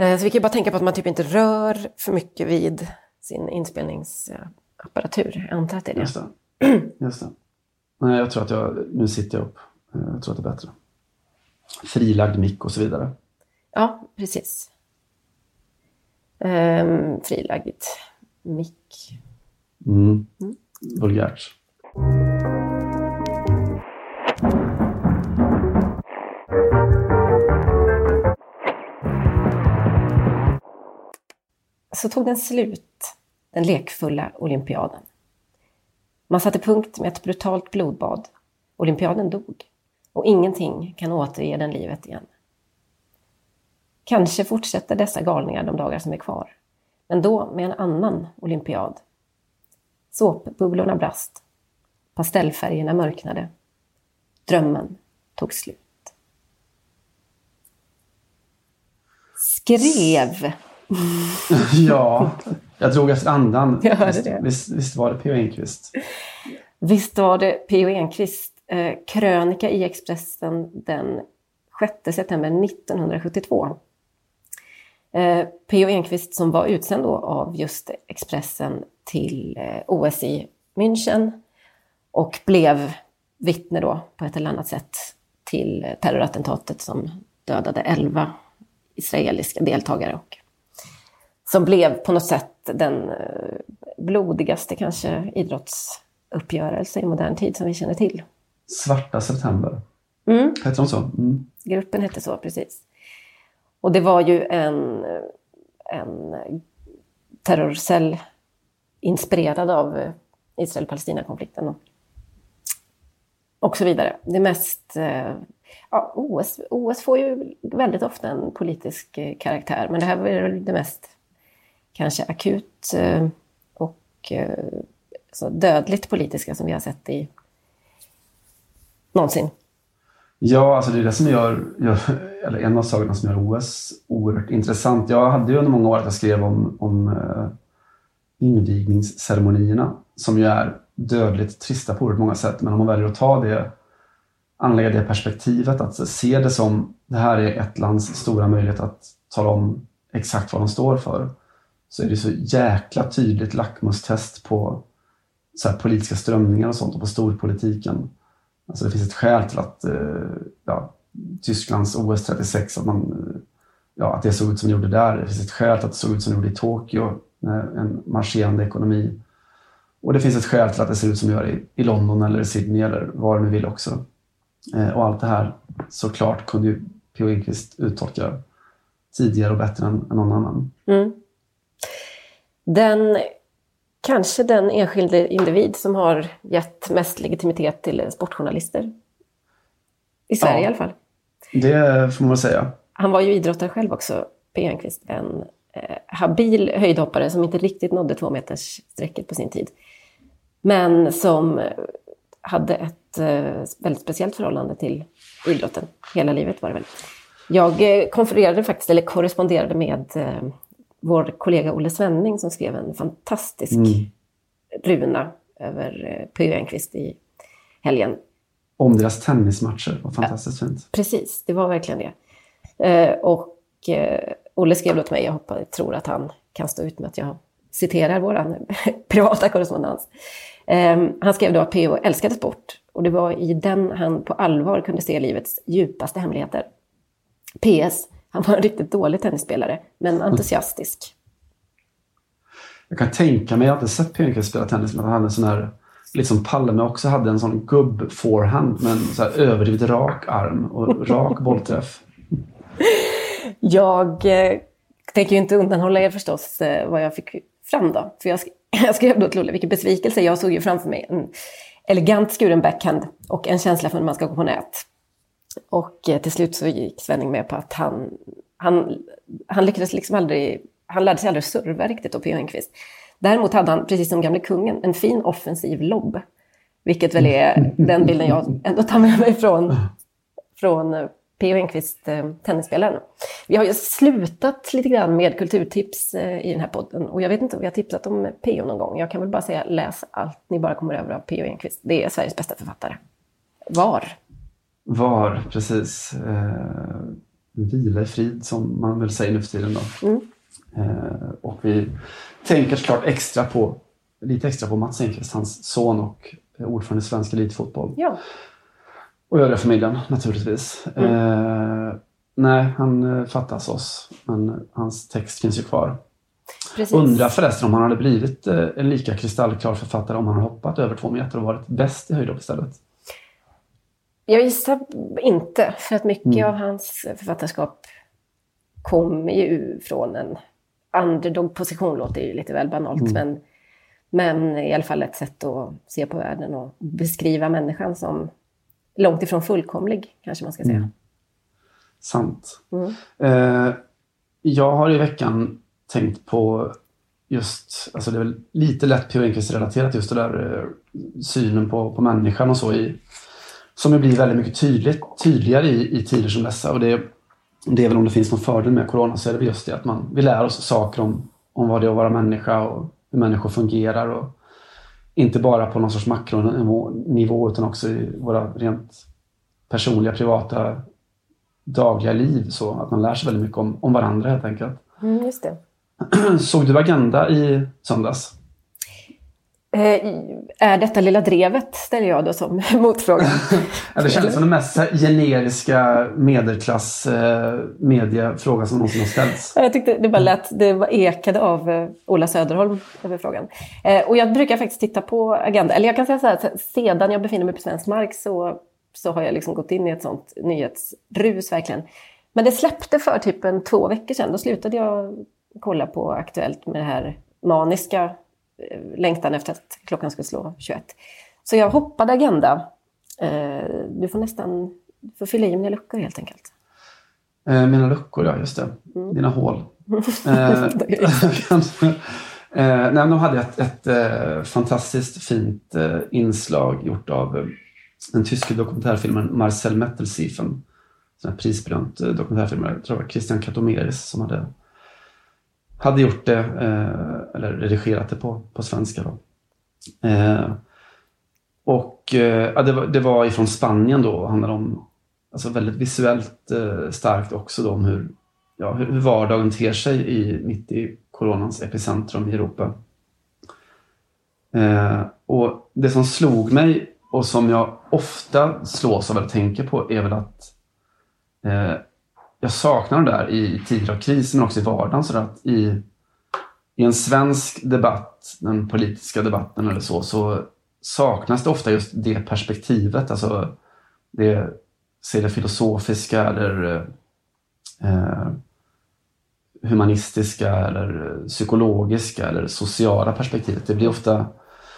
Eh, så vi kan ju bara tänka på att man typ inte rör för mycket vid sin inspelningsapparatur. Jag antar att det är det. Just det. Just det. Nej, jag tror att jag, nu sitter jag upp. Eh, Jag tror att det är bättre. Frilagd mick och så vidare. Ja, precis. Ehm, frilagd mick. Mm. Vulgärt. Så tog den slut, den lekfulla olympiaden. Man satte punkt med ett brutalt blodbad. Olympiaden dog. Och ingenting kan återge den livet igen. Kanske fortsätter dessa galningar de dagar som är kvar. Men då med en annan olympiad. Såpbubblorna brast. Pastellfärgerna mörknade. Drömmen tog slut. Skrev ja, jag drog efter andan. Jag hörde det. Visst, visst var det P.O. Enquist? Visst var det P.O. Enquist, eh, krönika i Expressen den 6 september 1972. Eh, P.O. Enquist som var utsänd då av just Expressen till eh, OS i München och blev vittne då på ett eller annat sätt till terrorattentatet som dödade 11 israeliska deltagare och som blev på något sätt den eh, blodigaste kanske idrottsuppgörelse i modern tid som vi känner till. Svarta september. Mm. Heter de så? Mm. Gruppen hette så, precis. Och det var ju en, en terrorcell inspirerad av Israel-Palestina-konflikten. Och, och så vidare. Det mest... eh, Ja, OS, OS får ju väldigt ofta en politisk eh, karaktär, men det här var det mest kanske akut eh, och eh, så dödligt politiska som vi har sett i någonsin. Ja, alltså det är det som gör, gör, eller en av sakerna som gör OS oerhört intressant. Jag hade ju under många år att jag skrev om, om eh, invigningsceremonierna som ju är dödligt trista på oerhört många sätt. Men om man väljer att ta det, anlägga det perspektivet, att se det som det här är ett lands stora möjlighet att tala om exakt vad de står för, så är det så jäkla tydligt lackmustest på så här, politiska strömningar och sånt och på storpolitiken. Alltså det finns ett skäl till att eh, ja, Tysklands OS 36, att, man, eh, ja, att det såg ut som det gjorde där. Det finns ett skäl till att det såg ut som det gjorde i Tokyo, med en marscherande ekonomi. Och det finns ett skäl till att det ser ut som det gör i, i London eller Sydney eller var du nu vill också. Och allt det här såklart kunde ju P.O. Enquist uttolka tidigare och bättre än, än någon annan. Mm. Den, kanske den enskilde individ som har gett mest legitimitet till sportjournalister. I Sverige Ja. i alla fall. Det får man säga. Han var ju idrottare själv också, P. Enquist. En eh, habil höjdhoppare som inte riktigt nådde tvåmetersstrecket på sin tid. Men som eh, hade ett eh, väldigt speciellt förhållande till idrotten. Hela livet var det väl. Jag eh, konfererade faktiskt, eller korresponderade med eh, vår kollega Olle Svenning som skrev en fantastisk Mm. runa över eh, P.O. Enquist i helgen. Om deras tennismatcher var fantastiskt fint. Precis, det var verkligen det. Eh, och eh, Olle skrev då till mig, jag hoppas, tror att han kan stå ut med att jag citerar vår privata korrespondens. Eh, han skrev då att P.O. älskade sport och det var i den han på allvar kunde se livets djupaste hemligheter. PS. Han var en riktigt dålig tennisspelare, men entusiastisk. Jag kan tänka mig, jag har inte sett P. Enquist spela tennis, men han hade en sån här, liksom Palme också hade en sån gubb-forehand med en så här överdrivet rak arm och rak bollträff. Jag eh, tänker ju inte undanhålla er förstås eh, vad jag fick fram då. För jag, sk- jag skrev då till Olle, vilken besvikelse. Jag såg ju framför mig en elegant skuren backhand och en känsla för när man ska gå på nät. Och eh, till slut så gick Svenning med på att han, han, han lyckades liksom aldrig, han lärde sig aldrig serva riktigt då, P.O. Enquist. Däremot hade han, precis som gamle kungen, en fin offensiv lobb. Vilket väl är den bilden jag ändå tar med mig från, från eh, P.O. Enquist, eh, tennisspelaren. Vi har ju slutat lite grann med kulturtips i den här podden. Och jag vet inte om vi har tipsat om P.O. någon gång. Jag kan väl bara säga, läs allt ni bara kommer över av P.O. Enquist. Det är Sveriges bästa författare. Var? Var, precis. Eh, vila i frid som man väl säger nu för tiden. Då. Mm. Eh, och vi tänker såklart extra på, lite extra på Mats Enqvist, hans son och ordförande i Svensk Elitfotboll. Ja. Och övriga familjen naturligtvis. Mm. Eh, nej, han eh, fattas oss, men hans text finns ju kvar. Precis. Undrar förresten om han hade blivit eh, en lika kristallklar författare om han hade hoppat över två meter och varit bäst i höjdhopp istället. Jag gissar inte, för att mycket mm. av hans författarskap kommer ju från en underdog-position, låter ju lite väl banalt, mm. men, men i alla fall ett sätt att se på världen och beskriva människan som långt ifrån fullkomlig, kanske man ska säga. Mm. Sant. Mm. Eh, jag har i veckan tänkt på just, alltså det är väl lite lätt P.O. Enquist-relaterat just det där eh, synen på, på människan och så i, som blir väldigt mycket tydligt, tydligare i, i tider som dessa. Och det, det är väl om det finns någon fördel med corona så är det väl just det att man, vi lär oss saker om, om vad det är att vara människa och hur människor fungerar. Och inte bara på någon sorts makronivå utan också i våra rent personliga, privata, dagliga liv. Så att man lär sig väldigt mycket om, om varandra helt enkelt. Mm, just det. Såg du Agenda i söndags? Eh, är detta lilla drevet, ställer jag då som motfråga. ja, det kändes som den mest generiska medelklass eh, som någonsin har ställts. Jag tyckte det bara lät, det var ekade av eh, Ola Söderholm över frågan. Och jag brukar faktiskt titta på Agenda, eller jag kan säga så här, sedan jag befinner mig på svensk mark så, så har jag liksom gått in i ett sånt nyhetsrus verkligen. Men det släppte för typ en två veckor sedan, då slutade jag kolla på Aktuellt med det här maniska längtan efter att klockan skulle slå 21. Så jag hoppade Agenda. Eh, du får nästan du får fylla i mina luckor helt enkelt. Eh, mina luckor, ja just det. Mm. Dina hål. eh, eh, nej, de hade ett, ett eh, fantastiskt fint inslag gjort av den tyske dokumentärfilmen Marcel Mettelsiefen. En prisbelönt dokumentärfilmare. Jag tror det var Christian Katomeris som hade hade gjort det, eh, eller redigerat det på, på svenska. Då. Eh, och eh, det, var, det var ifrån Spanien då, och handlade om, alltså väldigt visuellt eh, starkt också då, om hur, ja, hur, hur vardagen ter sig i, mitt i coronans epicentrum i Europa. Eh, och det som slog mig och som jag ofta slås av eller tänker på är väl att eh, jag saknar det där i tider av kris men också i vardagen. Så att i, I en svensk debatt, den politiska debatten eller så, så saknas det ofta just det perspektivet. Alltså det, se det filosofiska eller eh, humanistiska eller psykologiska eller sociala perspektivet. Det blir ofta,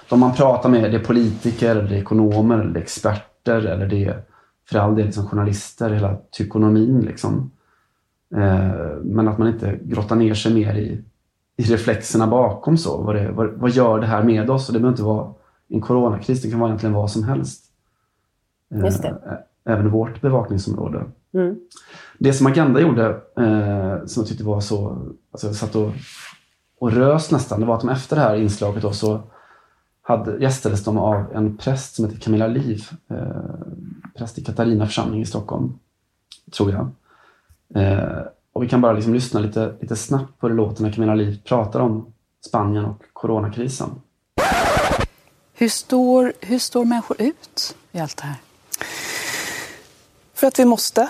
de man pratar med, det är politiker, eller det är ekonomer, eller det är experter eller det är för all del liksom journalister, hela tykonomin. Liksom. Eh, men att man inte grottar ner sig mer i, i reflexerna bakom. så. Vad, det, vad, vad gör det här med oss? Och det behöver inte vara en coronakris, det kan vara egentligen vad som helst. Eh, Just det. Även vårt bevakningsområde. Mm. Det som Agenda gjorde, eh, som jag tyckte var så... Alltså jag satt och, och rös nästan, det var att de efter det här inslaget då, så hade, gästades de av en präst som heter Camilla Liv. Eh, präst i Katarina församling i Stockholm, tror jag. Eh, och vi kan bara liksom lyssna lite, lite snabbt på hur det låter när Camilla Liv pratar om Spanien och coronakrisen. Hur står, hur står människor ut i allt det här? För att vi måste.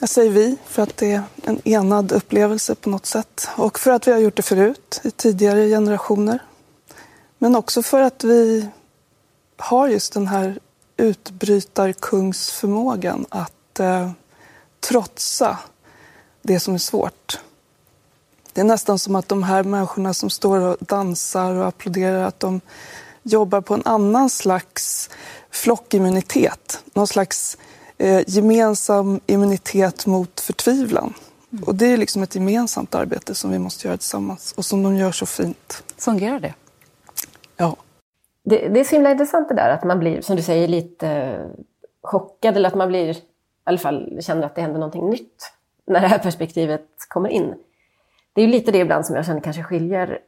Jag säger vi, för att det är en enad upplevelse på något sätt. Och för att vi har gjort det förut, i tidigare generationer. Men också för att vi har just den här utbrytarkungsförmågan att eh, trotsa det som är svårt. Det är nästan som att de här människorna som står och dansar och applåderar, att de jobbar på en annan slags flockimmunitet. Någon slags eh, gemensam immunitet mot förtvivlan. Mm. Och det är liksom ett gemensamt arbete som vi måste göra tillsammans och som de gör så fint. Fungerar det? Det, det är så himla intressant det där att man blir, som du säger, lite chockad eller att man blir, i alla fall känner att det händer någonting nytt när det här perspektivet kommer in. Det är ju lite det ibland som jag känner kanske skiljer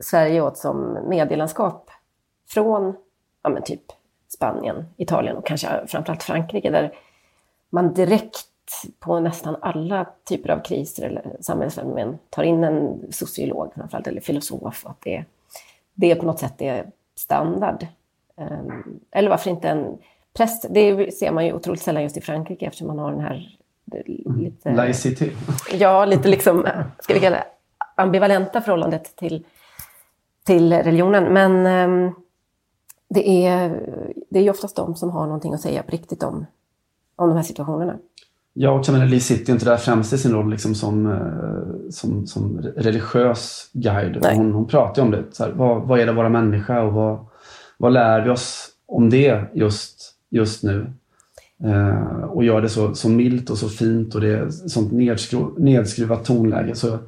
Sverige åt som medielandskap från ja, men typ Spanien, Italien och kanske framförallt Frankrike där man direkt på nästan alla typer av kriser eller samhällsfenomen tar in en sociolog framförallt, eller filosof. Att det, det på något sätt är standard. Um, eller varför inte en präst? Det ser man ju otroligt sällan just i Frankrike eftersom man har den här lite... Laicité. Ja, lite liksom, ska vi kalla det, ambivalenta förhållandet till, till religionen. Men um, det, är, det är ju oftast de som har någonting att säga på riktigt om, om de här situationerna. Ja, och jag menar, Lee sitter ju inte där främst i sin roll liksom som, eh, som, som religiös guide. Hon, hon pratar ju om det. Så här, vad, vad är det att vara människa och vad, vad lär vi oss om det just, just nu? Eh, och gör det så, så milt och så fint och det är sånt nedskru, nedskruvat tonläge. Så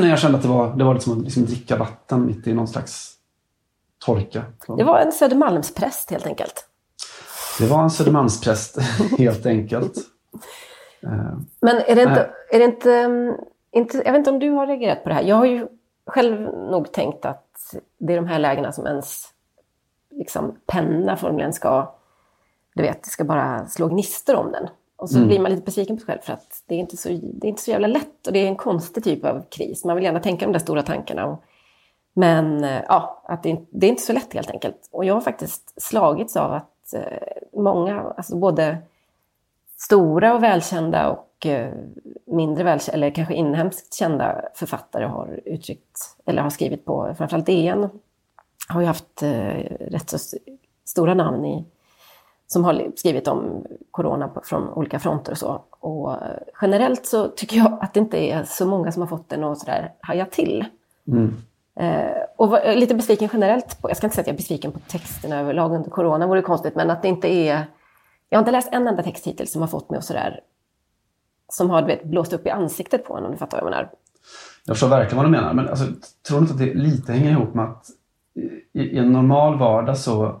när jag kände att det var, det var liksom att liksom dricka vatten mitt i någon slags torka. Det var en Södermalmspräst helt enkelt. Det var en Södermalmspräst helt enkelt. Eh, Men är det inte, är det inte, mm, inte, jag vet inte om du har reagerat på det här. Jag har ju själv nog tänkt att det är de här lägena som ens liksom, penna formligen ska, du vet, ska bara slå gnistor om den. Och så mm. blir man lite besviken på sig själv för att det är, inte så, det är inte så jävla lätt och det är en konstig typ av kris. Man vill gärna tänka de där stora tankarna. Och, men eh, ja, att det, det, är inte så lätt helt enkelt. Och jag har faktiskt slagits av att eh, många, alltså både stora och välkända och eh, mindre välkända, eller kanske inhemskt kända författare har uttryckt, eller har skrivit på, framförallt DN, har ju haft rätt så stora namn i, som har skrivit om corona från olika fronter och så. Och generellt så tycker jag att det inte är så många som har fått den att sådär haja till. Mm. Eh, och var lite besviken generellt på, jag ska inte säga att jag är besviken på texterna överlag under corona, vore konstigt, men att det inte är... Jag har inte läst en enda text hittills som har fått mig att sådär... Som har vet, blåst upp i ansiktet på en, om du fattar vad jag menar. Jag förstår verkligen vad du menar, men alltså, tror du inte att det lite hänger ihop med att i, i en normal vardag så,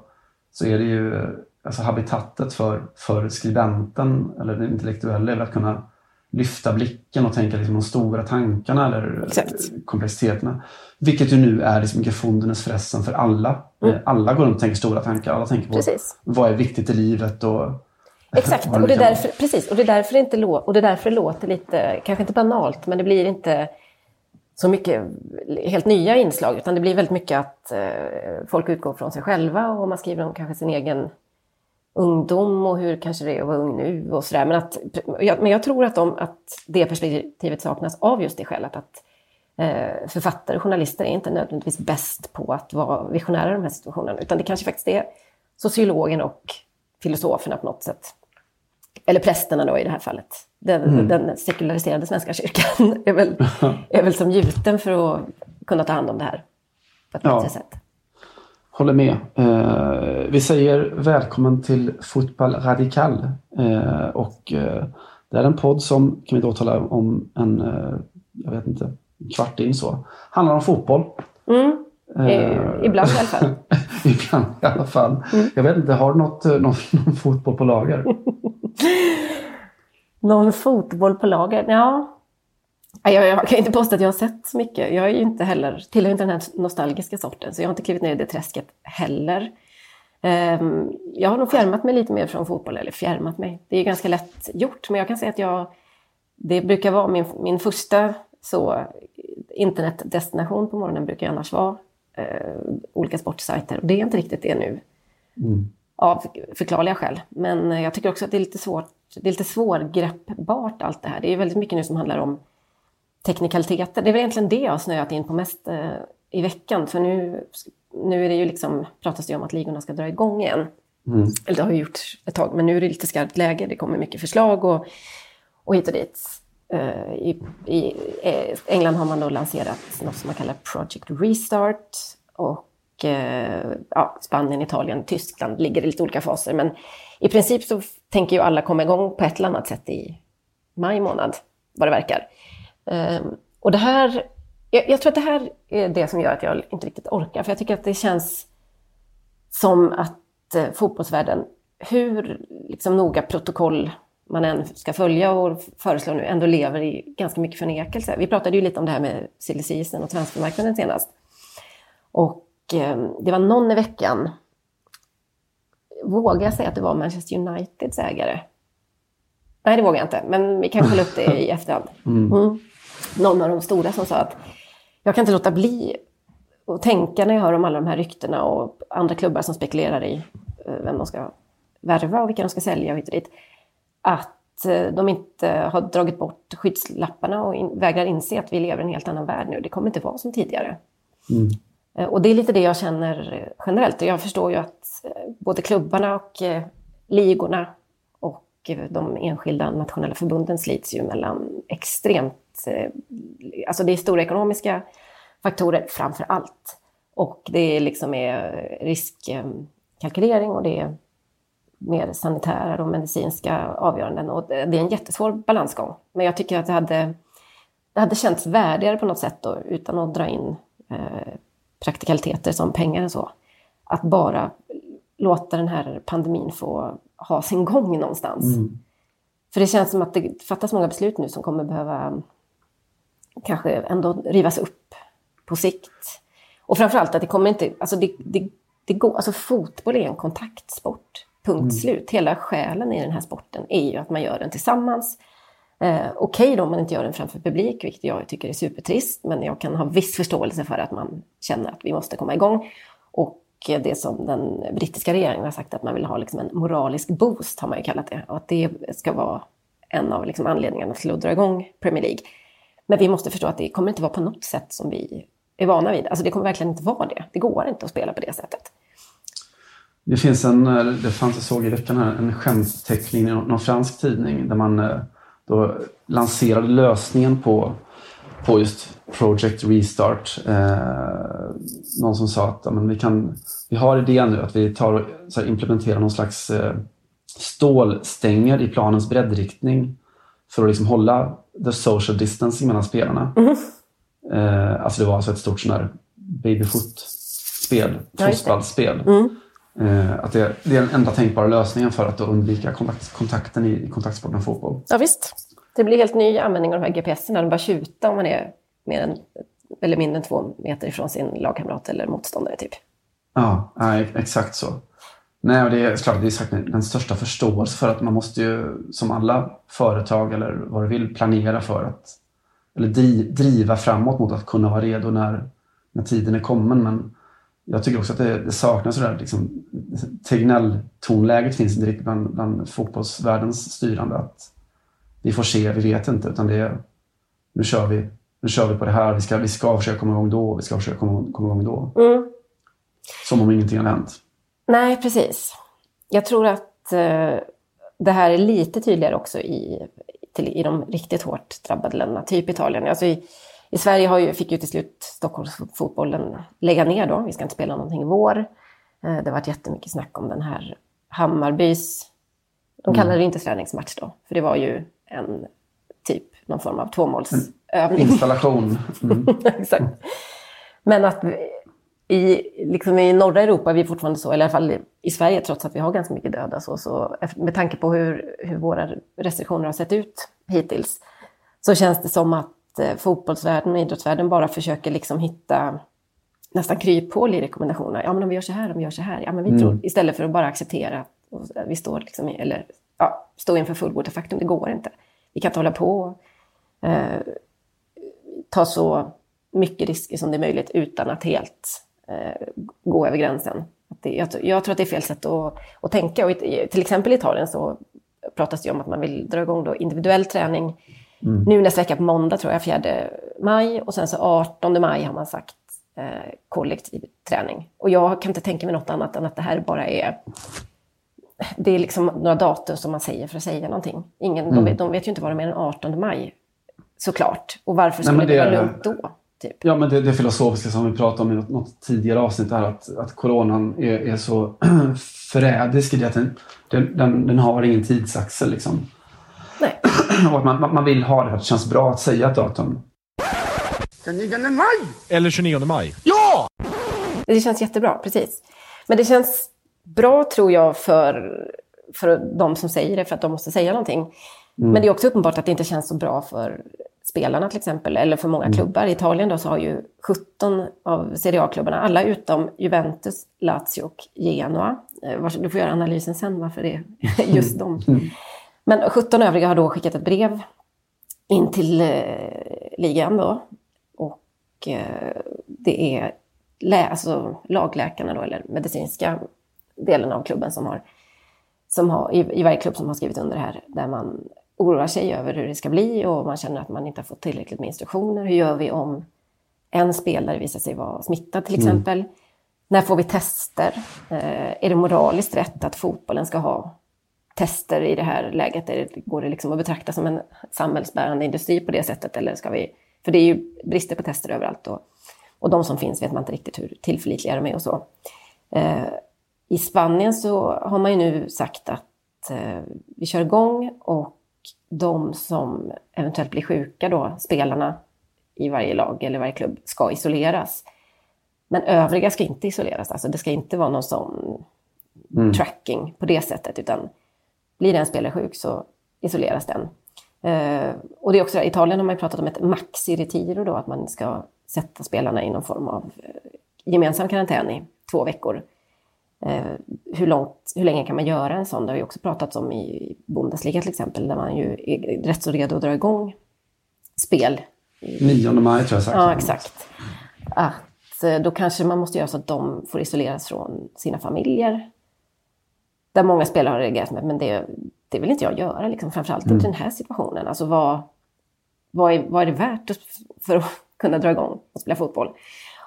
så är det ju alltså habitatet för, för skribenten eller den intellektuella är att kunna lyfta blicken och tänka liksom de stora tankarna eller Exakt. komplexiteterna. Vilket ju nu är liksom gefundenes fressen för alla. Mm. Eh, alla går runt och tänker stora tankar. Alla tänker på precis. vad är viktigt i livet och Exakt, och det, är därför, precis. Och det är därför det inte och det är därför det låter lite, kanske inte banalt, men det blir inte så mycket helt nya inslag, utan det blir väldigt mycket att eh, folk utgår från sig själva och man skriver om kanske sin egen ungdom och hur kanske det är att vara ung nu och sådär. Men, men jag tror att, de, att det perspektivet saknas av just det skälet att eh, författare och journalister är inte nödvändigtvis bäst på att vara visionärer i de här situationerna, utan det kanske faktiskt är sociologen och filosoferna på något sätt. Eller prästerna då i det här fallet. Den, mm. den sekulariserade Svenska kyrkan är väl, är väl som gjuten för att kunna ta hand om det här på ett ja. bättre sätt. Håller med. Eh, vi säger välkommen till Fotboll Radikal. Eh, och eh, det är en podd som, kan vi då tala om en, eh, jag vet inte, kvart in så. Handlar om fotboll. Mm. Eh, ibland i alla fall. ibland i alla fall. Mm. Jag vet inte, har du något, någon, någon fotboll på lager? någon fotboll på lager? Ja, jag, jag, kan inte påstå att jag har sett så mycket. Jag är ju inte heller, tillhör inte den här nostalgiska sorten, så jag har inte klivit ner i det träsket heller. Um, jag har nog fjärmat mig lite mer från fotboll, eller fjärmat mig. Det är ganska lätt gjort, men jag kan säga att jag, det brukar vara min, min första så, internetdestination på morgonen brukar annars vara uh, olika sportsajter. Och det är inte riktigt det nu. Mm. Av förklarliga skäl. Men jag tycker också att det är lite svårt, det är lite svårgreppbart allt det här. Det är väldigt mycket nu som handlar om teknikaliteter. Det är väl egentligen det jag har snöat in på mest eh, i veckan. För nu, nu är det ju liksom, pratas det om att ligorna ska dra igång igen. Mm. Eller det har ju gjort ett tag, men nu är det lite skarpt läge. Det kommer mycket förslag och, och hit och dit. Uh, i, I eh, England har man då lanserat något som man kallar Project Restart. Och uh, ja, Spanien, Italien, Tyskland ligger i lite olika faser. Men i princip så tänker ju alla komma igång på ett eller annat sätt i maj månad, vad det verkar. Ehm, och det här, jag, jag, tror att det här är det som gör att jag inte riktigt orkar. För jag tycker att det känns som att eh, fotbollsvärlden, hur liksom noga protokoll man än ska följa och föreslå nu, ändå lever i ganska mycket förnekelse. Vi pratade ju lite om det här med silly och transfermarknaden senast. Och eh, det var någon i veckan, vågar jag säga att det var Manchester Uniteds ägare Nej, det vågar jag inte. Men vi kan kolla upp det i efterhand. Mm. Någon av de stora som sa att jag kan inte låta bli att tänka när jag hör om alla de här ryktena och andra klubbar som spekulerar i eh, vem de ska värva och vilka de ska sälja och hit och dit. Att eh, de inte har dragit bort skyddslapparna och in, vägrar inse att vi lever i en helt annan värld nu. Det kommer inte vara som tidigare. Mm. Eh, Och det är lite det jag känner generellt. Jag förstår ju att både klubbarna och ligorna och de enskilda nationella förbunden slits ju mellan extremt... eh, Alltså det är stora ekonomiska faktorer framför allt. Och det är liksom är riskkalkylering och det är mer sanitära och medicinska avgöranden. Och det är en jättesvår balansgång. Men jag tycker att det hade, det hade känts värdigare på något sätt då, utan att dra in eh, praktikaliteter som pengar och så. Att bara låta den här pandemin få ha sin gång någonstans. För det känns som att det fattas många beslut nu som kommer behöva kanske ändå rivas upp på sikt. Och framförallt att det kommer inte, alltså det, det, det går, alltså fotboll är en kontaktsport. Punkt slut. Hela själen i den här sporten är ju att man gör den tillsammans. Eh, Okej då om man inte gör den framför publik, vilket jag tycker är supertrist, men jag kan ha viss förståelse för att man känner att vi måste komma igång. Och det som den brittiska regeringen har sagt att man vill ha liksom en moralisk boost, har man ju kallat det. Och att det ska vara en av liksom anledningarna till att dra igång Premier League. Men vi måste förstå att det kommer inte vara på något sätt som vi är vana vid. Alltså det kommer verkligen inte vara det. Det går inte att spela på det sättet. Det finns en, eh, det fanns, jag såg i veckan här, en skämtteckning i någon, fransk tidning där man eh, då lanserade lösningen på, på just Project Restart. Eh, någon som sa att ja, men vi, kan, vi har idén nu att vi tar och så här, implementerar någon slags eh, stålstänger i planens breddriktning för att liksom hålla the social distancing mellan spelarna. Eh, alltså det var alltså ett stort sån här babyfoot-spel, fotbollsspel. Eh, att det, det är den enda tänkbara lösningen för att undvika kontakt, kontakten i, i kontaktsporten fotboll. Ja visst. Det blir helt ny användning av de här GPSerna. De bara tjuta om man är mer än, eller mindre än två meter ifrån sin lagkamrat eller motståndare. Typ. Ja, nej, exakt så. Nej, och det är klart, det är sagt den största förståelse för att man måste ju som alla företag eller vad du vill planera för att eller dri, driva framåt mot att kunna vara redo när, när tiden är kommen. Men jag tycker också att det, det saknas sådär liksom, Tegnell-tonläget finns inte riktigt bland, bland fotbollsvärldens styrande. Att vi får se, vi vet inte, utan det är nu kör vi, nu kör vi på det här, vi ska, vi ska försöka komma igång då, vi ska försöka komma, komma igång då. Som om ingenting hade hänt. Nej, precis. Jag tror att eh, det här är lite tydligare också i, till, i de riktigt hårt drabbade länderna, typ Italien. Alltså i, I Sverige har ju, fick ju till slut Stockholmsfotbollen lägga ner då. Vi ska inte spela någonting i vår. Eh, det har varit jättemycket snack om den här Hammarbys... De kallade det inte träningsmatch då, för det var ju en typ någon form av tvåmålsövning. Installation. Mm. Exakt. Men att vi- i, liksom i norra Europa är vi fortfarande så, eller i alla fall i Sverige, trots att vi har ganska mycket döda, så, så, med tanke på hur, hur våra restriktioner har sett ut hittills, så känns det som att eh, fotbollsvärlden och idrottsvärlden bara försöker liksom hitta nästan kryphål i rekommendationerna. Ja, men om vi gör så här, om vi gör så här. Ja, men vi tror, istället för att bara acceptera att vi står, liksom, eller, ja, stå inför fullbordat faktum. Det går inte. Vi kan inte hålla på och eh, ta så mycket risker som det är möjligt utan att helt gå över gränsen. Det, jag, jag tror att det är fel sätt att, att tänka. Och i, till exempel i Italien så pratas det om att man vill dra igång då individuell träning nu nästa vecka på måndag, tror jag, 4 maj. Och sen så 18 maj har man sagt eh, kollektiv träning. Och jag kan inte tänka mig något annat än att det här bara är det är liksom några datum som man säger för att säga någonting. Ingen, de, vet, de vet ju inte vad de är den 18 maj, såklart. Och varför skulle men det, det vara lugnt då? Typ. Ja, men det, det filosofiska som vi pratade om i något, något tidigare avsnitt är att, att coronan är, är så förrädisk i det att den, den, den, har ingen tidsaxel. Liksom. Nej. Och att man, man vill ha det för att det känns bra att säga ett datum. Den 9 maj! Eller 29 maj. Ja! Det känns jättebra, precis. Men det känns bra, tror jag, för, för de som säger det, för att de måste säga någonting. Men det är också uppenbart att det inte känns så bra för spelarna till exempel, eller för många klubbar. I Italien då så har ju 17 av Serie A-klubbarna, alla utom Juventus, Lazio och Genoa. Eh, Du får göra analysen sen varför det är just dem. Men 17 övriga har då skickat ett brev in till eh, ligan då. Och eh, det är lä alltså, lagläkarna då, eller medicinska delen av klubben som har, som har i, i varje klubb som har skrivit under det här, där man oroar sig över hur det ska bli och man känner att man inte har fått tillräckligt med instruktioner. Hur gör vi om en spelare visar sig vara smittad till exempel? Mm. När får vi tester? Eh, är det moraliskt rätt att fotbollen ska ha tester i det här läget? Det, går det liksom att betrakta som en samhällsbärande industri på det sättet? Eller ska vi, för det är ju brister på tester överallt och, och de som finns vet man inte riktigt hur tillförlitliga de är och så. Eh, I Spanien så har man ju nu sagt att eh, vi kör igång och de som eventuellt blir sjuka då, spelarna i varje lag eller varje klubb, ska isoleras. Men övriga ska inte isoleras, alltså det ska inte vara någon sån mm. tracking på det sättet, utan blir en spelare sjuk så isoleras den. Uh, och det är också, i Italien har man pratat om ett maxi retiro då, att man ska sätta spelarna i någon form av uh, gemensam karantän i två veckor. Uh, hur, långt, hur länge kan man göra en sån? Det har ju också pratats om i Bundesliga till exempel, där man ju är rätt så redo att dra igång spel. 9 maj tror jag sagt. Ja, exakt. Att då kanske man måste göra så att de får isoleras från sina familjer där många spelare har reagerat med, men det, det vill inte jag göra, liksom, framförallt mm. i den här situationen. Alltså vad, vad, är, vad är det värt för att kunna dra igång och spela fotboll?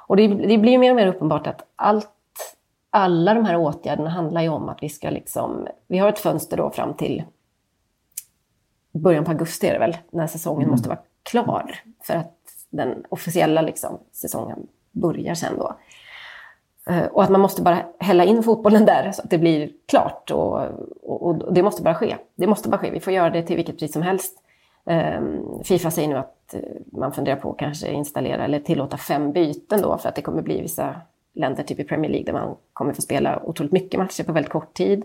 Och det, det blir mer och mer uppenbart att allt, alla de här åtgärderna handlar ju om att vi ska liksom, vi har ett fönster då fram till början på augusti är det väl, när säsongen mm. måste vara klar. För att den officiella liksom, säsongen börjar sen då. Eh, och att man måste bara hälla in fotbollen där så att det blir klart. Och, och, och, det måste bara ske. Det måste bara ske. Vi får göra det till vilket pris som helst. Um, Fifa säger nu att eh, man funderar på att kanske installera eller tillåta fem byten då för att det kommer bli vissa länder, typ i Premier League, där man kommer få spela otroligt mycket matcher på väldigt kort tid.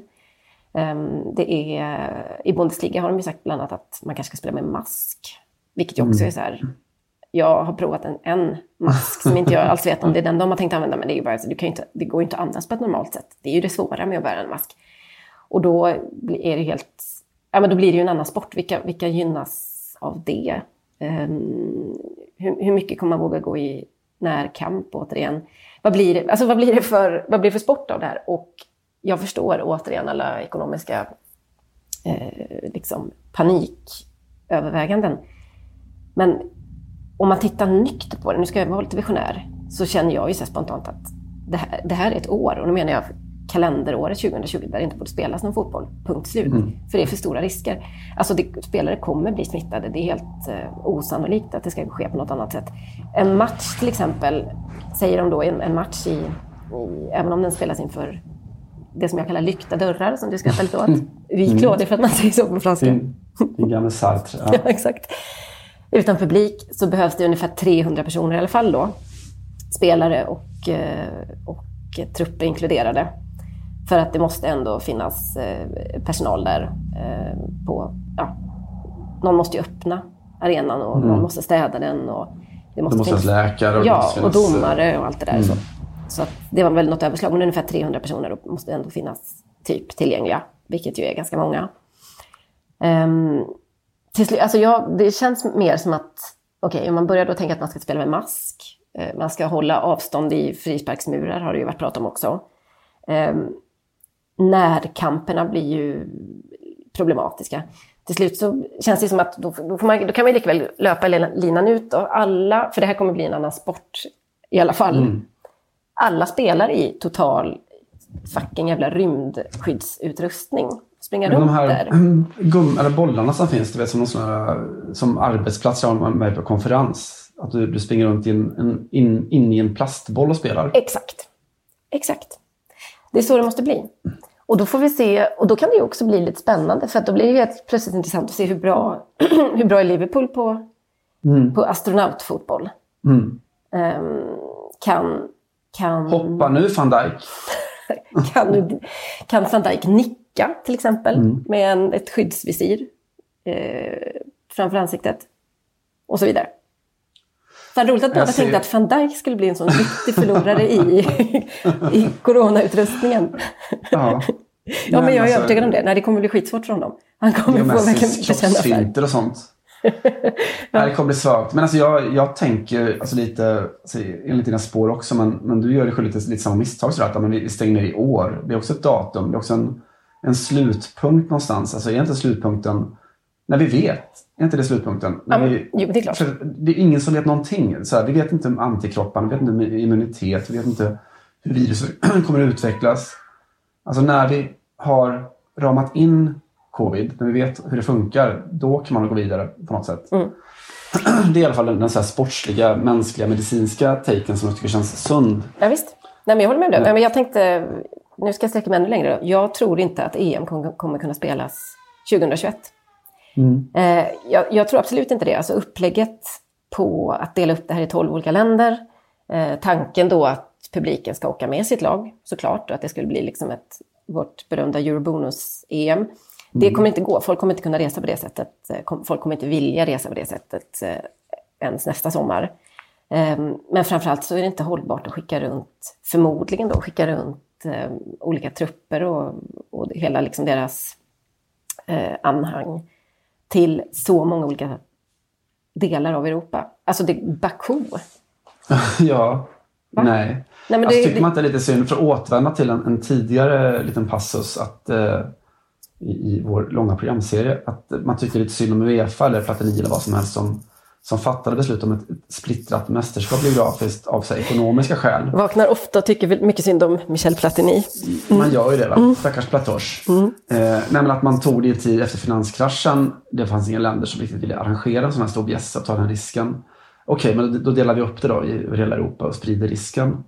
Um, det är, I Bundesliga har de ju sagt bland annat att man kanske ska spela med mask, vilket ju också mm. är så här, jag har provat en, en mask som inte jag alls vet om det är den de har tänkt använda, men det, är bara, du kan inte, det går ju inte att andas på ett normalt sätt. Det är ju det svåra med att bära en mask. Och då är det helt, ja men då blir det ju en annan sport. Vilka, vilka gynnas av det? Um, hur, hur, mycket kommer man våga gå i närkamp återigen? Vad blir, det, alltså vad, blir det för, vad blir det för sport av det här? Och jag förstår återigen alla ekonomiska eh, liksom paniköverväganden. Men om man tittar nyktert på det, nu ska jag vara lite visionär, så känner jag ju så spontant att det här, det här är ett år, och då menar jag kalenderåret 2020 där det inte borde spelas någon fotboll. Punkt slut. Mm. För det är för stora risker. Alltså det, spelare kommer bli smittade. Det är helt eh, osannolikt att det ska ske på något annat sätt. En match till exempel, säger de då, en, en match i, i, även om den spelas inför det som jag kallar lyckta dörrar, som du skrattar lite åt. Vik mm. lådor för att man säger så på franska. Din, gamla Sartre. Ja. ja, exakt utan publik så behövs det ungefär 300 personer i alla fall då. Spelare och, eh, och trupper inkluderade. För att det måste ändå finnas eh, personal där. Eh, på, ja, någon måste ju öppna arenan och mm. någon måste städa den. Och det måste, det måste finnas läkare och, ja, och domare och allt det där. Mm. Så, så det var väl något överslag, men ungefär 300 personer och måste ändå finnas typ tillgängliga, vilket ju är ganska många. Um, till alltså jag, det känns mer som att, okej, okay, om man börjar då tänka att man ska spela med mask, eh, man ska hålla avstånd i frisparksmurar, har det ju varit prat om också. Eh, närkamperna blir ju problematiska. Till slut så känns det som att då, då, man, då kan man lika väl löpa linan ut. Då. Alla, för det här kommer bli en annan sport i alla fall. Mm. Alla spelar i total fucking jävla rymdskyddsutrustning springa runt de här där. Gum, eller bollarna som finns, du vet, som, såna, som arbetsplats har man med på konferens. Att du, du springer runt in, en, in, in i en plastboll och spelar. Exakt. Exakt. Det är så det måste bli. Och då får vi se, och då kan det ju också bli lite spännande för att då blir det helt plötsligt intressant att se hur bra, hur bra är Liverpool på, mm. på astronautfotboll. Mm. Um, kan, kan... Hoppa nu van Dijk. kan, kan van Dijk nicka till exempel mm. med en, ett skyddsvisir eh, framför ansiktet och så vidare. Fan roligt att båda ser... tänkte att van Dijk skulle bli en sån riktig förlorare i, i coronautrustningen. Ja. Ja, men jag är alltså, övertygad om det. Nej, det kommer bli skitsvårt för honom. Han kommer Ja, få Messis verkligen bekänna färg. och sånt. Nej, det kommer bli svagt. Men alltså jag, jag tänker alltså lite, alltså, enligt dina spår också, men, men du gör skyldig till lite samma misstag. Så att, ja, men vi stänger i år. Det är också ett datum. Det är också en, en slutpunkt någonstans. Alltså är inte slutpunkten när vi vet? Är inte det slutpunkten? Ja, men, vi, jo, det är klart. det är ingen som vet någonting. Så här, vi vet inte om antikroppar, vi vet inte om immunitet, vi vet inte hur viruset kommer att utvecklas. Alltså när vi har ramat in covid, när vi vet hur det funkar, då kan man gå vidare på något sätt. Mm. Det är i alla fall den, den så här sportsliga, mänskliga, medicinska taken som jag tycker känns sund. Ja, visst. Nej, men jag håller med dig. Nej, men jag tänkte, nu ska jag sträcka mig ännu längre. Jag tror inte att EM kommer kunna spelas 2021. Eh, jag, jag tror absolut inte det. Alltså upplägget på att dela upp det här i 12 olika länder. Eh, tanken då att publiken ska åka med sitt lag såklart och att det skulle bli liksom ett, vårt berömda Eurobonus-EM. Det kommer inte gå. Folk kommer inte kunna resa på det sättet. Eh, Folk kommer inte vilja resa på det sättet eh, ens nästa sommar. Eh, Men framförallt så är det inte hållbart att skicka runt, förmodligen då, skicka runt olika trupper och, och hela liksom deras eh, anhang till så många olika delar av Europa. Alltså det, Baku. ja, nej. Nej, men alltså, det- tycker det- man inte det är lite synd, för att återvända till en, en tidigare liten passus att, eh, i, i vår långa programserie, att man tycker lite synd om Uefa eller Platini eller vad som helst som, som fattade beslut om ett, splittrat mästerskap geografiskt av här, ekonomiska skäl. Vaknar ofta och tycker mycket synd om Michel Platini. Man gör ju det, va? Stackars Platoche. Eh, nej, att man tog det i tid efter finanskraschen. Det fanns inga länder som riktigt ville arrangera en sån här stor bjässe och ta den risken. Okej, men då delar vi upp det då i hela Europa och sprider risken.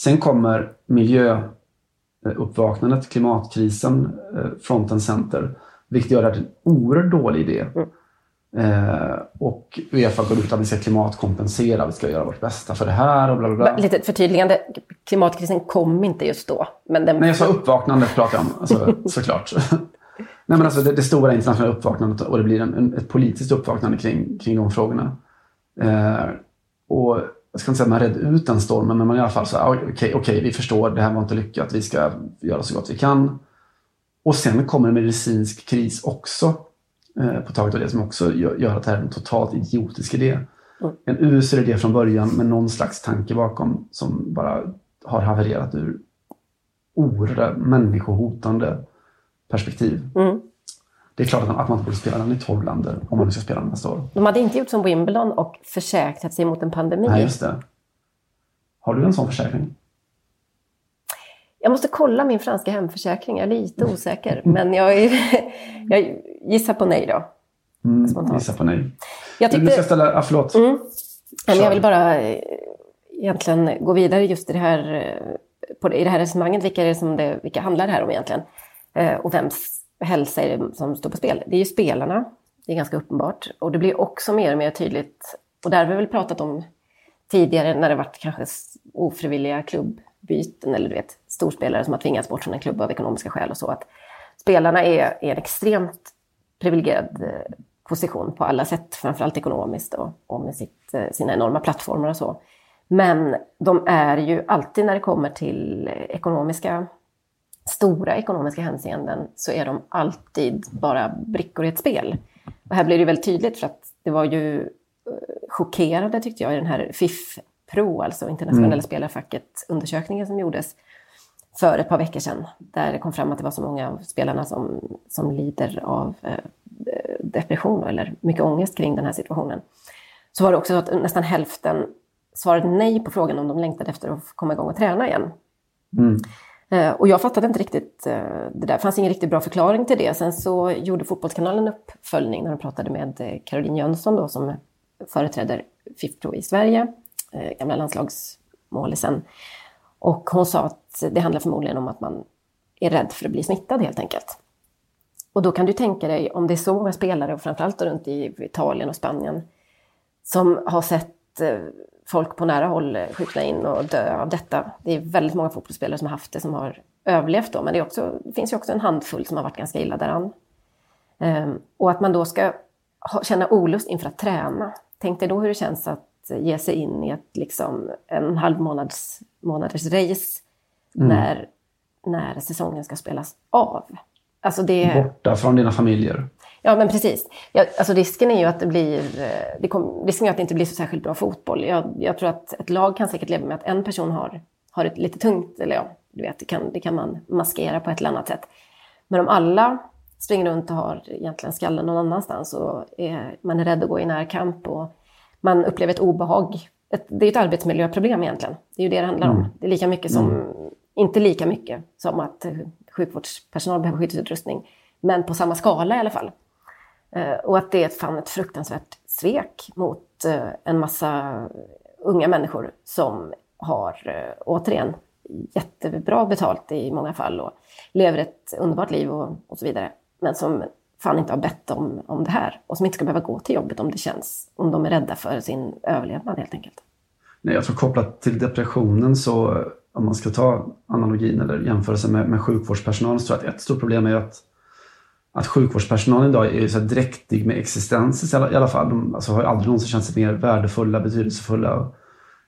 Sen kommer miljöuppvaknandet, klimatkrisen, eh, front and center. Vilket gör det här till en oerhört dålig idé. Eh, och Uefa går ut att vi ska klimatkompensera, vi ska göra vårt bästa för det här och bla bla bla. Lite förtydligande, klimatkrisen kom inte just då. Men den, Nej, jag sa uppvaknandet pratar jag om, alltså, såklart. Nej, men alltså det, det stora internationella uppvaknandet och det blir en, en, ett politiskt uppvaknande kring, kring de frågorna. Eh, och jag ska inte säga att man redde ut den stormen, men man i alla fall så här, okej, okej, vi förstår, det här var inte lyckat, vi ska göra så gott vi kan. Och sen kommer en medicinsk kris också på taget av det som också gör, att det här är en totalt idiotisk idé. En usel idé från början med någon slags tanke bakom som bara har havererat ur oerhörda människohotande perspektiv. Mm. Det är klart att man, att man inte borde spela den i 12 länder om man nu ska spela den nästa år. de hade inte gjort som Wimbledon och försäkrat sig mot en pandemi. Nej, just det. Har du en sån försäkring? Jag måste kolla min franska hemförsäkring, jag är lite osäker. Men jag, är, jag gissar på nej då. Mm, Spontant. gissa på nej. Jag Men Du ska tyckte, ställa... Ah, förlåt. Mm. men jag vill bara eh, egentligen gå vidare just i det här, eh, på det, i det här resonemanget. Vilka, är det som det, vilka handlar det här om egentligen? Eh, och vems hälsa är det som står på spel? Det är ju spelarna. Det är ganska uppenbart. Och det blir också mer och mer tydligt. Och där har vi väl pratat om tidigare när det varit kanske ofrivilliga klubbbyten eller du vet, storspelare som har tvingats bort från en klubb av ekonomiska skäl och så. Att spelarna är, är en extremt privilegierad eh, position på alla sätt, framförallt ekonomiskt och, och med sitt, eh, sina enorma plattformar och så. Men de är ju alltid när det kommer till ekonomiska, stora ekonomiska hänseenden så är de alltid bara brickor i ett spel. Och här blir det väldigt tydligt för att det var ju eh, chockerande tyckte jag i den här FIF Pro, alltså internationella spelarfacket, undersökningen som gjordes för ett par veckor sedan. Där det kom fram att det var så många av spelarna som, som lider av eh, depression eller mycket ångest kring den här situationen. Så var det också så att nästan hälften svarade nej på frågan om de längtade efter att komma igång och träna igen. Mm. Eh, Och jag fattade inte riktigt eh, det där. Fanns ingen riktigt bra förklaring till det. Sen så gjorde Fotbollskanalen en uppföljning när de pratade med Caroline Jönsson då, som företräder FIFPro i Sverige, gamla landslagsmålisen. Och hon sa att det handlar förmodligen om att man är rädd för att bli smittad helt enkelt. Och då kan du tänka dig om det är så många spelare, och framförallt runt i Italien och Spanien, som har sett eh, folk på nära håll eh, skjutna sjukna in och dö av detta. Det är väldigt många fotbollsspelare som har haft det, som har överlevt då, men det, är också, det finns ju också en handfull som har varit ganska illa däran. Ehm, och att man då ska ha, känna olust inför att träna. Tänk dig då hur det känns att ge sig in i ett liksom, en halv månads, månaders race när när säsongen ska spelas av. Alltså det... Borta från dina familjer. Ja, men precis. Ja, alltså risken är ju att det blir... eh, Det kom, risken är att det inte blir så särskilt bra fotboll. Jag, jag tror att ett lag kan säkert leva med att en person har, har ett lite tungt, eller ja, du vet, det kan, det kan man maskera på ett eller annat sätt. Men om alla springer runt och har egentligen skallen någon annanstans och är, man är rädd att gå i närkamp och man upplever ett obehag. Ett, det är ett arbetsmiljöproblem egentligen. Det är ju det det handlar om. Det är lika mycket som, inte lika mycket som att eh, sjukvårdspersonal behöver skyddsutrustning, men på samma skala i alla fall. Eh, Och att det är ett, fan ett fruktansvärt svek mot eh, en massa unga människor som har, återigen, jättebra betalt i många fall och lever ett underbart liv och, och så vidare. Men som fan inte har bett om, om det här och som inte ska behöva gå till jobbet om det känns, om de är rädda för sin överlevnad helt enkelt. Nej, jag tror kopplat till depressionen så om man ska ta analogin eller jämförelsen med, med sjukvårdspersonalen så tror jag att ett stort problem är att, att sjukvårdspersonalen idag är så här dräktig med existens i alla, i alla fall. De alltså, har ju aldrig någonsin känt sig mer värdefulla, betydelsefulla och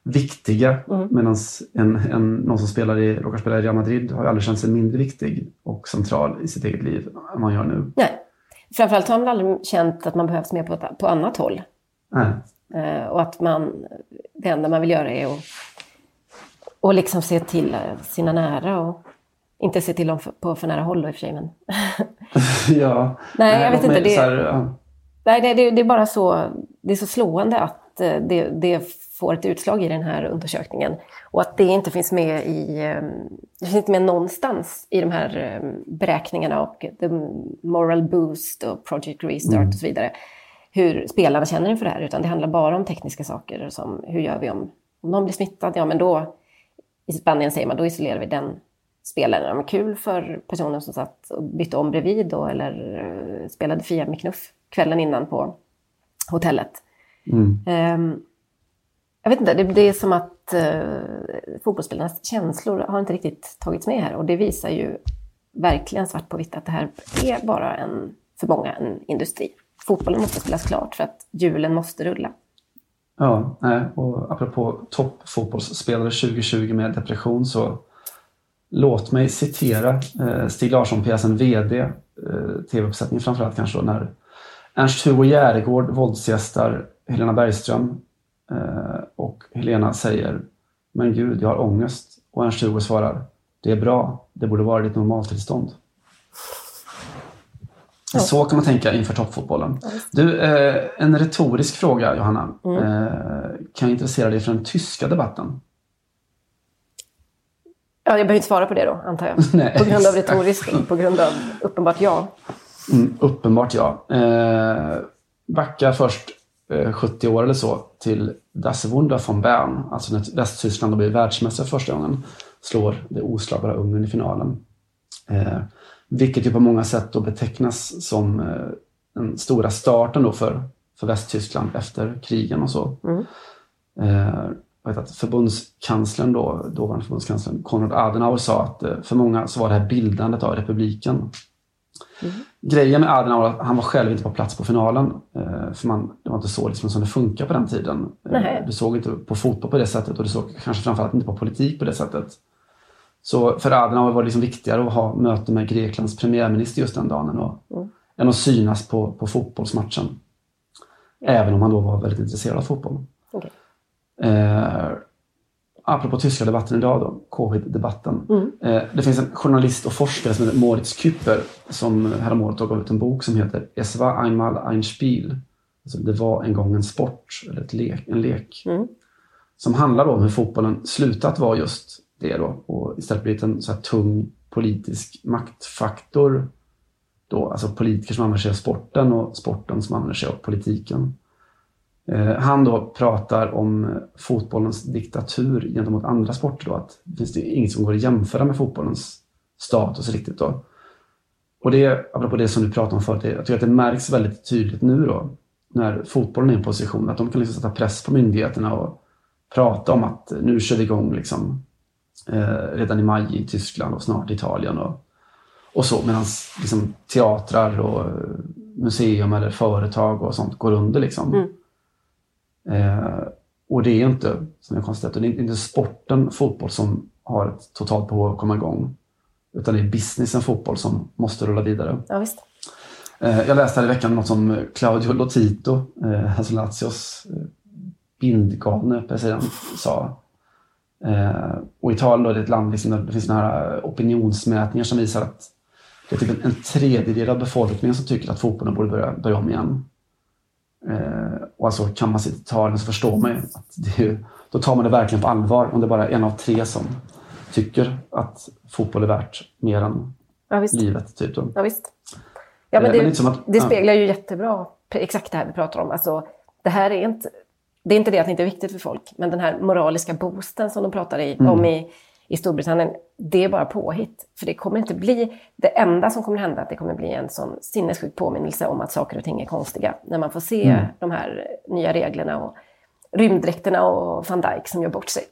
viktiga. Medan en, en, någon som spelar i, råkar spela i Real Madrid har ju aldrig känt sig mindre viktig och central i sitt eget liv än man gör nu. Nej. Framförallt har man aldrig känt att man behövs mer på, på annat håll. Eh, och att man, det enda man vill göra är att och liksom se till eh, sina nära och inte se till dem på för nära håll då i och för sig. Men ja. Nej, jag vet inte, det- så här, ja. Nej, det, det, det är bara så, det är så slående att eh, det, det får ett utslag i den här undersökningen. Och att det inte finns med i, eh, det finns inte med någonstans i de här eh, beräkningarna och the moral boost och project restart och så vidare. Hur spelarna känner inför det här, utan det handlar bara om tekniska saker som hur gör vi om, om någon blir smittad? Ja, men då, i Spanien säger man, då isolerar vi den spelaren. Men kul för personen som satt och bytte om bredvid då, eller eh, spelade Fia med knuff kvällen innan på hotellet. Mm. Ehm, jag vet inte, det, det är som att uh, fotbollsspelarnas känslor har inte riktigt tagits med här. Och det visar ju verkligen svart på vitt att det här är bara en, för många en industri. Fotbollen måste spelas klart för att hjulen måste rulla. Ja, och apropå toppfotbollsspelare 2020 med depression så låt mig citera eh, Stig Larsson-pjäsen VD, eh, tv-uppsättningen framförallt kanske när Ernst-Hugo Järegård våldsgästar Helena Bergström eh, och Helena säger Men gud, jag har ångest. Och Ernst-Hugo svarar Det är bra, det borde vara ditt normaltillstånd. Så kan man tänka inför toppfotbollen. Du, eh, en retorisk fråga Johanna. Eh, kan intressera dig för den tyska debatten? Ja, jag behöver inte svara på det då, antar jag. Nej, på grund av exakt. retoriskt, på grund av uppenbart ja. Mm, uppenbart ja. Eh, backa först 70 år eller så till Das Wunder von Bern, alltså när Västtyskland har blivit världsmästare första gången, slår det oslagbara Ungern i finalen. Eh, vilket ju på många sätt då betecknas som eh, den stora starten då för, för Västtyskland efter krigen och så. Eh, jag vet att förbundskanslern då, dåvarande förbundskanslern Konrad Adenauer sa att eh, för många så var det här bildandet av republiken. Grejen med Adenauer var att han var själv inte på plats på finalen. Eh, för man, det var inte så liksom som det funkar på den tiden. Eh, Nej. du såg inte på fotboll på det sättet och du såg kanske framförallt inte på politik på det sättet. Så för Adenauer var det liksom viktigare att ha möte med Greklands premiärminister just den dagen än att, än att synas på, på fotbollsmatchen. Även om han då var väldigt intresserad av fotboll. Okej. Eh, apropå tyska debatten idag då, covid-debatten. Eh, det finns en journalist och forskare som heter Moritz Küpper som häromåret gav ut en bok som heter Es war einmal ein Spiel. Alltså, det var en gång en sport, eller ett lek, en lek. Som handlar om hur fotbollen slutat vara just det då och istället blivit en så här tung politisk maktfaktor. Då, alltså politiker som använder sig av sporten och sporten som använder sig av politiken. Eh, han då pratar om fotbollens diktatur gentemot andra sporter. Då, att det finns det inget som går att jämföra med fotbollens status riktigt. Då. Och det, apropå det som du pratade om förut, jag tycker att det märks väldigt tydligt nu då, när fotbollen är i en position att de kan liksom sätta press på myndigheterna och prata om att nu kör vi igång liksom, eh, redan i maj i Tyskland och snart i Italien. Och, och så, medan liksom, teatrar och eh, museum eller företag och sånt går under. Liksom. Mm. Eh, och det är inte, som jag konstaterat, det är inte sporten fotboll som har ett totalt behov av att komma igång. Utan det är businessen fotboll som måste rulla vidare. Ja, visst. Eh, Jag läste här i veckan något som Claudio Lotito, eh, alltså Lazios eh, bindgalne president, sa. Eh, Och Italien då, är ett land liksom, där det finns några opinionsmätningar som visar att det är typ en- en tredjedel av befolkningen som tycker att fotbollen borde börja, börja om igen. Eh, och alltså kan man sitta i Italien så förstår man ju att det är, då tar man det verkligen på allvar om det bara är en av tre som tycker att fotboll är värt mer än Ja, livet. Typ då. Ja, visst. Ja, men Eh, det, men att- det speglar ju jättebra exakt det här vi pratar om. Alltså, det här är inte... Det är inte det att det inte är viktigt för folk, men den här moraliska boosten som de pratar i, Mm. om i, i Storbritannien, det är bara påhitt. För det kommer inte bli... Det enda som kommer hända är att det kommer bli en sån sinnessjuk påminnelse om att saker och ting är konstiga. När man får se Mm. de här nya reglerna och rymddräkterna och van Dijk som gör bort sig.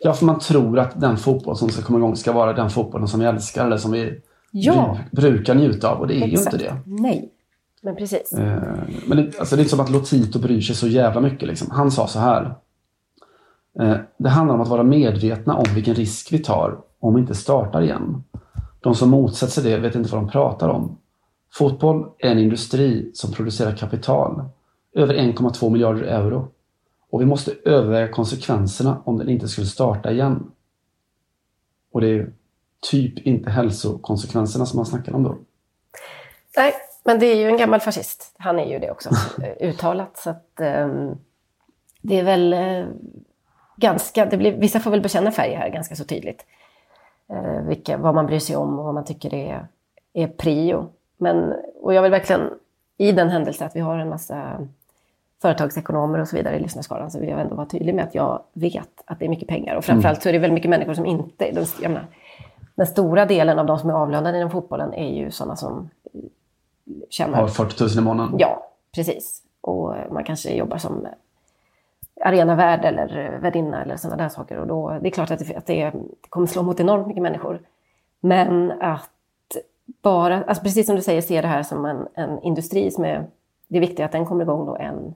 Ja, för man tror att den fotboll som ska komma igång ska vara den fotbollen som vi älskar eller som vi Ja. bru- brukar njuta av. Och det är ju Exakt. inte det. Nej, men precis. Eh, Men det, alltså det är inte som att Lotito bryr sig så jävla mycket. Liksom. Han sa så här. Eh, Det handlar om att vara medvetna om vilken risk vi tar om vi inte startar igen. De som motsätter sig det vet inte vad de pratar om. Fotboll är en industri som producerar kapital. Över 1,2 miljarder euro. Och vi måste överväga konsekvenserna om den inte skulle starta igen. Och det är typ inte hälsokonsekvenserna som man snackar om då. Nej, men det är ju en gammal fascist. Han är ju det också, eh, uttalat. Så att, ehm, det är väl eh, ganska... Det blir, vissa får väl bekänna färg här ganska så tydligt. Eh, vilka, vad man bryr sig om och vad man tycker är, är prio. Men, och jag vill verkligen, i den händelse att vi har en massa företagsekonomer och så vidare i lyssnarskaran, så vill jag ändå vara tydlig med att jag vet att det är mycket pengar. Och framförallt så är det väldigt mycket människor som inte... De, jag menar, den stora delen av de som är avlönade inom fotbollen är ju sådana som tjänar... Har 40 000 i månaden. Ja, precis. Och man kanske jobbar som arenavärd eller värdinna eller sådana där saker. Och då, det är klart att det, att det, kommer slå mot enormt mycket människor. Men att bara, alltså precis som du säger, se det här som en, en industri som är... Det är viktigt att den kommer igång då än,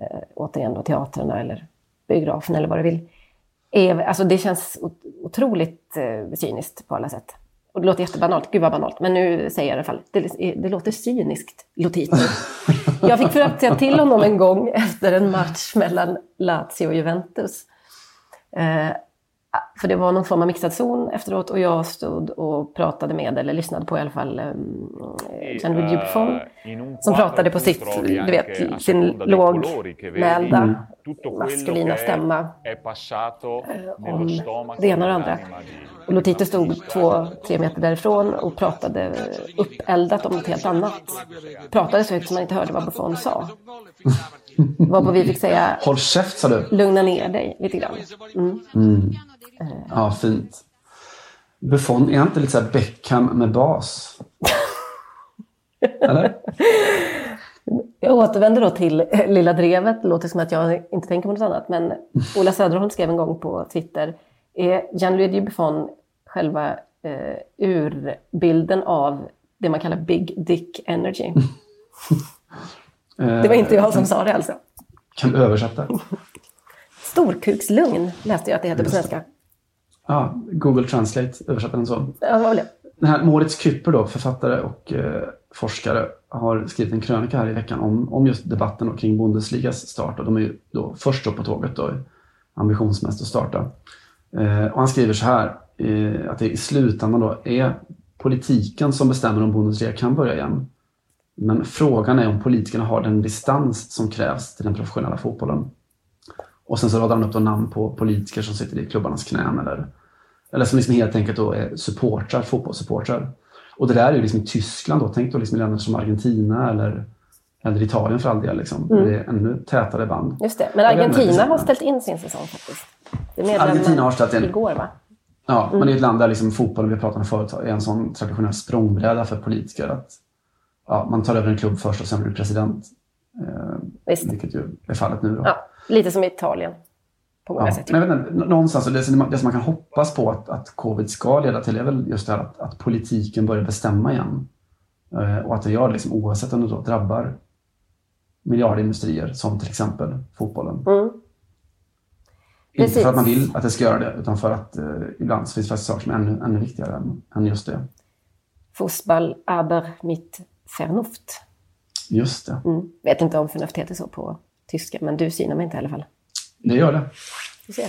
eh, återigen då teatrarna eller biografen eller vad du vill. Är, alltså det känns otroligt eh, cyniskt på alla sätt. Och det låter jättebanalt, gud vad banalt, men nu säger jag i alla fall, det, det låter cyniskt, Lotito. Jag fick för att säga till honom en gång efter en match mellan Lazio och Juventus. Eh, för det var någon form av mixad zon efteråt och jag stod och pratade med, eller lyssnade på i alla fall, um, Gianluigi Buffon. Som pratade på sitt, du vet, sin lågmälda, maskulina stämma eh, om det ena och det andra. Och Lotito stod två, tre meter därifrån och pratade uppeldat om något helt annat. Pratade så högt som man inte hörde vad Buffon sa. Varpå vi fick säga, Håll käft sa du. lugna ner dig lite grann. Mm. Ja, fint. Buffon, är inte lite så här Beckham med bas? Eller? Jag återvänder då till eh, Lilla Drevet. Det låter som att jag inte tänker på något annat. Men Ola Söderholm skrev en gång på Twitter. Är Gianluigi Buffon själva eh, urbilden av det man kallar Big Dick Energy? Det var inte jag som sa det alltså. Kan du översätta? Storkukslugn läste jag att det heter på svenska. Ja, Google Translate översätter den så. Ja, vad var det? Den här Moritz Küpper, då, författare och eh, forskare, har skrivit en krönika här i veckan om, om just debatten då, kring Bundesligas start. Och de är ju då först upp på tåget, då, ambitionsmässigt att starta. Eh, och han skriver så här, eh, att det i slutändan då är politiken som bestämmer om Bundesliga kan börja igen. Men frågan är om politikerna har den distans som krävs till den professionella fotbollen. Och sen så radar han upp då namn på politiker som sitter i klubbarnas knän eller, eller som liksom helt enkelt då är supportrar, fotbollssupportrar. Och det där är ju liksom i Tyskland då, tänk då liksom i länder som Argentina eller, eller Italien för all del. Liksom. Mm. Det är ännu tätare band. Just det. Men Argentina har ställt in sin säsong faktiskt. Det Argentina har ställt in. Igår va? Ja, Mm. men det är ett land där liksom fotbollen, vi pratar om förut, är en sån traditionell språngbräda för politiker. att ja, Man tar över en klubb först och sen blir du president. Eh, Visst. vilket ju är fallet nu. Då. Ja, lite som i Italien. På många Ja, sätt. men jag vet inte, nå- någonstans, det, som man- det som man kan hoppas på att, att covid ska leda till är väl just det här att, att politiken börjar bestämma igen. Eh, och att det gör det liksom, oavsett om det då drabbar miljardindustrier som till exempel fotbollen. Mm. Inte Precis. för att man vill att det ska göra det, utan för att eh, ibland så finns det faktiskt saker som är ännu, ännu viktigare än, än just det. Fußball aber mit Vernunft. Just det. Mm. Vet inte om förnuft heter så på tyska, men du synar mig inte i alla fall. Det gör det. Du ser.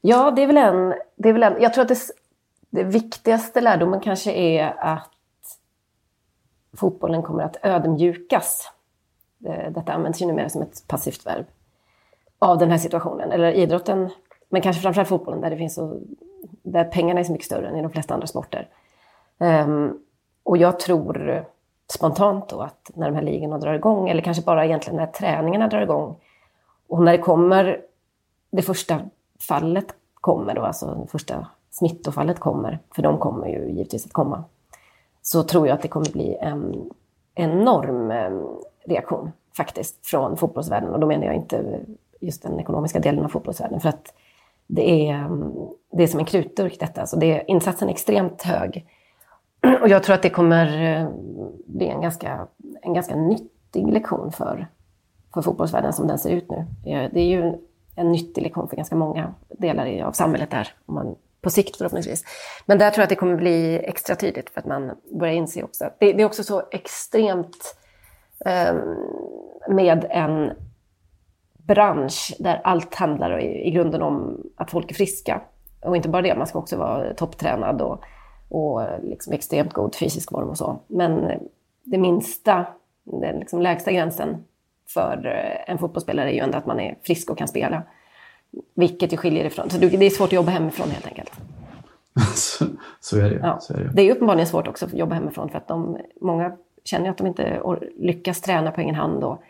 Ja, det är väl en... Det är väl en jag tror att det, det viktigaste lärdomen kanske är att fotbollen kommer att ödmjukas. Det- Detta används ju numera som ett passivt verb. Av den här situationen. Eller idrotten, men kanske framförallt fotbollen där, det finns så, där pengarna är så mycket större än i de flesta andra sporter. Ehm, och jag tror spontant då att när de här ligorna drar igång, eller kanske bara egentligen när träningarna drar igång, och när det kommer, det första fallet kommer då, alltså det första smittofallet kommer, för de kommer ju givetvis att komma, så tror jag att det kommer bli en enorm eh, reaktion faktiskt från fotbollsvärlden. Och då menar jag inte just den ekonomiska delen av fotbollsvärlden, för att det är, mm, det är som en krutdurk detta. så det är, insatsen är extremt hög. Och jag tror att det kommer eh, bli en ganska, en ganska nyttig lektion för, för fotbollsvärlden som den ser ut nu. Det är ju en, nyttig lektion för ganska många delar av samhället där, om man, på sikt förhoppningsvis. Men där tror jag att det kommer bli extra tydligt för att man börjar inse också att det, det är också så extremt eh, med en bransch där allt handlar i, i grunden om att folk är friska. Och inte bara det, man ska också vara topptränad och, och liksom extremt god fysisk form och så. Men det minsta, den liksom lägsta gränsen för eh, en fotbollsspelare är ju ändå att man är frisk och kan spela. Vilket ju skiljer ifrån. Så det är svårt att jobba hemifrån helt enkelt. så, så är det. Ja. Så är det. Det är uppenbarligen svårt också att jobba hemifrån för att de, många känner att de inte lyckas träna på egen hand. Och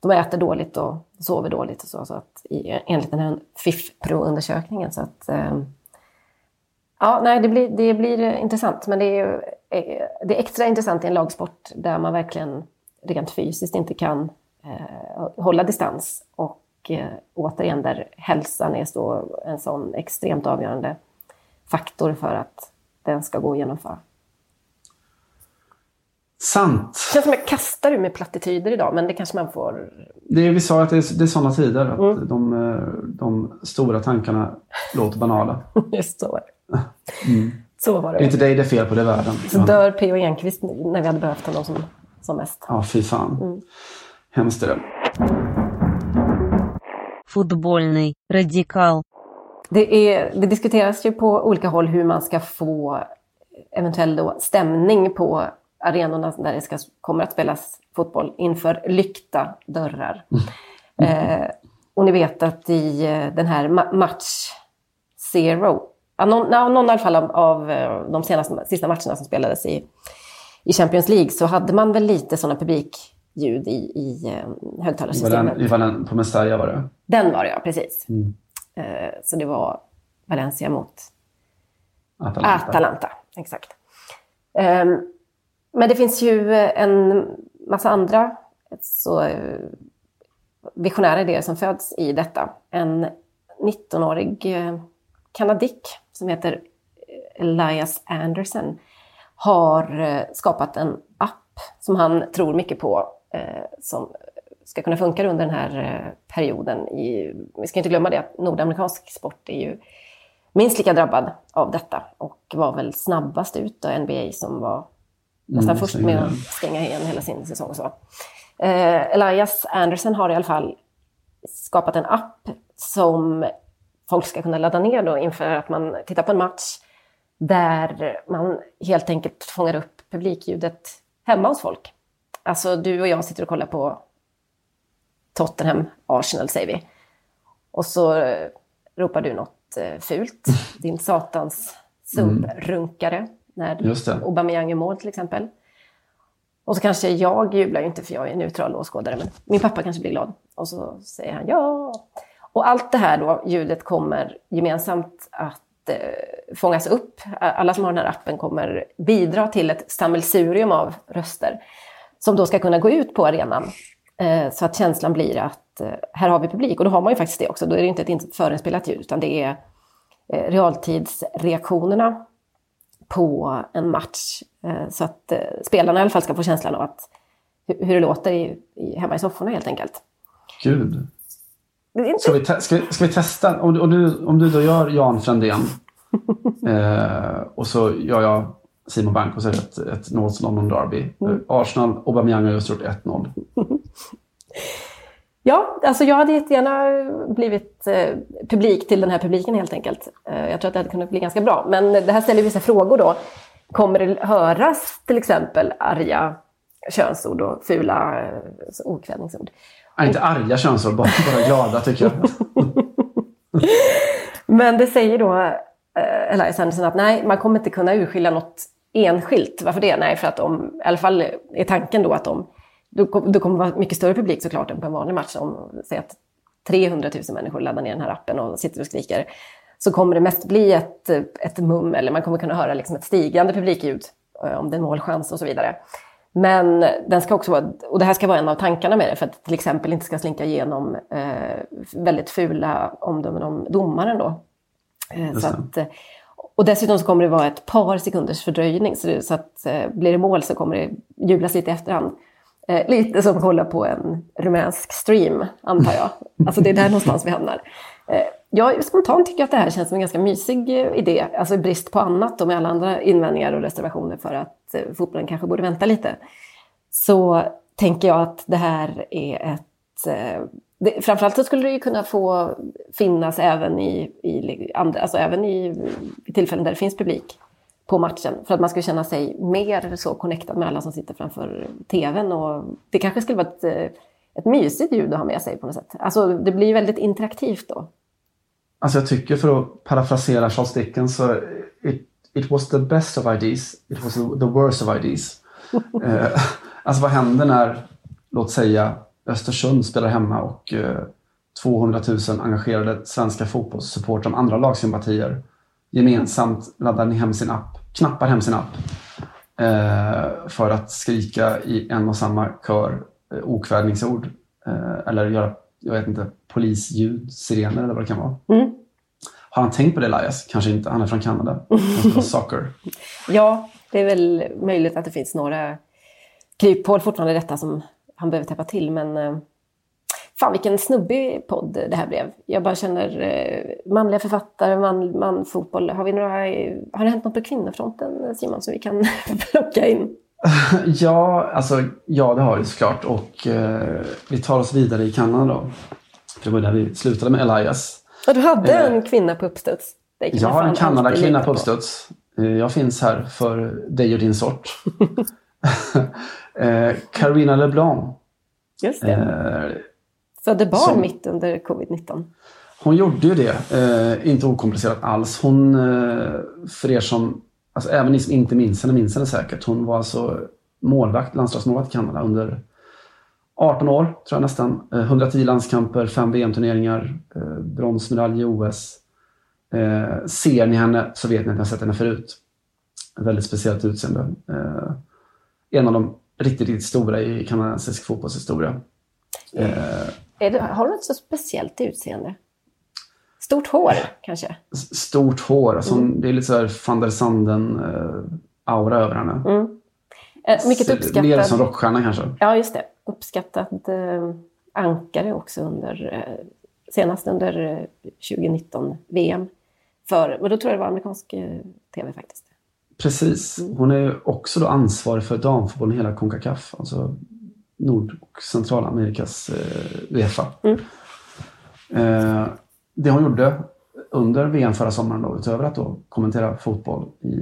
de äter dåligt och sover dåligt och så, så att enligt den här FIF-Pro-undersökningen. Så att, eh, ja, nej, det blir, det blir intressant. Men det är, eh, det är extra intressant i en lagsport där man verkligen rent fysiskt inte kan eh, hålla distans. Och eh, återigen där hälsan är så, en sån extremt avgörande faktor för att den ska gå att genomföra. Sant. Det känns som jag kastar ur mig plattityder idag, men det kanske man får... Det är, vi sa att det är, det är sådana tider. Att Mm. de, eh, de stora tankarna låter banala. Just så det. Mm. Så var det. Det är inte dig det är fel på, det är världen. Så dör P.O. Enquist när vi hade behövt honom som, som mest. Ja, fy fan. Mm. Hemskt är det. Fotbollny, radikal. Det, är, det diskuteras ju på olika håll hur man ska få eventuell då stämning på arenorna där det ska, kommer att spelas fotboll inför lyckta dörrar. Mm. Eh, och ni vet att i eh, den här ma match zero någon, någon i alla fall av, av eh, de senaste, sista matcherna som spelades i, i Champions League så hade man väl lite sådana publikljud i, i eh, högtalarsystemet. var den på Mestalla var det. Den var det ja, precis. Eh, så det var Valencia mot Atalanta. Atalanta, exakt. Ehm, men det finns ju en massa andra så, visionära idéer som föds i detta. En 19-årig eh, kanadick som heter Elias Anderson har eh, skapat en app som han tror mycket på eh, som ska kunna funka under den här eh, perioden. I, vi ska inte glömma det att nordamerikansk sport är ju minst lika drabbad av detta och var väl snabbast ut av NBA som var nästan Mm, först med att stänga igen hela sin säsong. Och så. Eh, Elias Anderson har i alla fall skapat en app som folk ska kunna ladda ner då inför att man tittar på en match där man helt enkelt fångar upp publikljudet hemma hos folk. Alltså du och jag sitter och kollar på Tottenham, Arsenal säger vi. Och så eh, ropar du något eh, fult, din satans subrunkare, när Just det. Aubameyang gör mål till exempel. Och så kanske jag jublar ju inte för jag är neutral åskådare, men min pappa kanske blir glad. Och så säger han ja. Och allt det här då, ljudet kommer gemensamt att eh, fångas upp. Alla som har den här appen kommer bidra till ett sammelsurium av röster som då ska kunna gå ut på arenan. Eh, så att känslan blir att eh, här har vi publik. Och då har man ju faktiskt det också. Då är det inte ett förinspelat ljud, utan det är eh, realtidsreaktionerna på en match. Eh, så att eh, spelarna i alla fall ska få känslan av att, hur, hur det låter i, i, hemma i sofforna helt enkelt. Gud. Inte... Ska vi, ska, ska vi testa? Om, du- om, du, om du då gör Jan Frändén eh, och så gör jag Simon Bank och så är det ett, ett North London Derby. Mm. Arsenal, Aubameyang har just gjort 1-0. Ja, alltså jag hade jättegärna blivit eh, publik till den här publiken helt enkelt. Eh, jag tror att det hade kunnat bli ganska bra. Men det här ställer vissa frågor då. Kommer det höras till exempel arga könsord och fula eh, okvädningsord? Nej, inte arga könsord, bara, bara glada tycker jag. Men det säger då eh, Elias Anderson att nej, man kommer inte kunna urskilja något enskilt. Varför det? Nej, för att om, i alla fall är tanken då att om, då kommer det vara mycket större publik såklart än på en vanlig match. Om, säg att 300 000 människor laddar ner den här appen och sitter och skriker. Så kommer det mest bli ett, ett mum, eller man kommer kunna höra liksom ett stigande publikljud eh, om det är målchans och så vidare. Men den ska också vara, och det här ska vara en av tankarna med det, för att det till exempel inte ska slinka igenom eh, väldigt fula omdömen om domaren då. Eh, så att, eh, och dessutom så kommer det vara ett par sekunders fördröjning, så, det, så att eh, blir det mål så kommer det jublas lite i efterhand. Eh, lite som att kolla på en rumänsk stream, antar jag. Alltså det är där någonstans vi hamnar. Jag spontant tycker att det här känns som en ganska mysig eh, idé, alltså i brist på annat och med alla andra invändningar och reservationer för att eh, fotbollen kanske borde vänta lite. Så tänker jag att det här är ett... Eh, det, framförallt så skulle det ju kunna få finnas även i, i, andra, alltså även i, i tillfällen där det finns publik på matchen. För att man ska känna sig mer så connectad med alla som sitter framför tvn. Och det kanske skulle vara ett, ett mysigt ljud att ha med sig på något sätt. Alltså det blir väldigt interaktivt då. Alltså jag tycker för att parafrasera Charles Dickens så it, it was the best of ideas, it was the worst of ideas. eh, alltså vad händer när, låt säga, Östersund spelar hemma och eh, 200 000 engagerade svenska fotbollssupportrar med andra lagsympatier gemensamt laddar hem sin app, knappar hem sin app eh, för att skrika i en och samma kör eh, okvädningsord eh, eller göra, jag vet inte, polisljud, sirener eller vad det kan vara. Mm. Har han tänkt på det Elias? Kanske inte, han är från Kanada. Han spelar soccer. Ja, det är väl möjligt att det finns några kryphål fortfarande i detta som han behöver täppa till. Men eh, fan vilken snubbig podd det här blev. Jag bara känner eh, manliga författare, man, man fotboll. Har, vi några, har det hänt något på kvinnofronten Simon som vi kan plocka in? Ja, alltså, ja, det har det såklart. Och eh, vi tar oss vidare i Kanada då. För det var där vi slutade med Elias. Ja, du hade Eh, en kvinna på uppstuds. Jag har en Kanadakvinna på uppstuds. Eh, Jag finns här för dig och din sort. eh, Carina LeBlanc. Just det. Eh, Födde barn som- mitt under covid-19. Hon gjorde ju det. Eh, inte okomplicerat alls. Hon, eh, för er som, alltså även ni som inte minns henne, minns henne säkert. Hon var alltså målvakt, landslagsmålvakt i Kanada under 18 år, tror jag nästan. Eh, 110 landskamper, 5 VM-turneringar, eh, bronsmedalj i OS. Eh, ser ni henne så vet ni att ni har sett henne förut. Väldigt speciellt utseende. Eh, en av de riktigt, riktigt stora i kanadensisk fotbollshistoria. Eh, Är det, har hon ett så speciellt utseende? Stort hår kanske? stort hår. Alltså, hon- Det är lite så här van der Sanden-aura över henne. Eh, mycket Ser uppskattad. Mer som rockstjärna kanske. Ja, just det. Uppskattad eh, ankare också under, eh, senast under eh, 2019 VM. För, men då tror jag det var amerikansk eh, tv faktiskt. Precis. Hon är också då ansvarig för damfotbollen i hela Concacaf. Alltså Nord och Centralamerikas eh, Uefa. Eh, det hon gjorde under VM förra sommaren då, utöver att då kommentera fotboll i,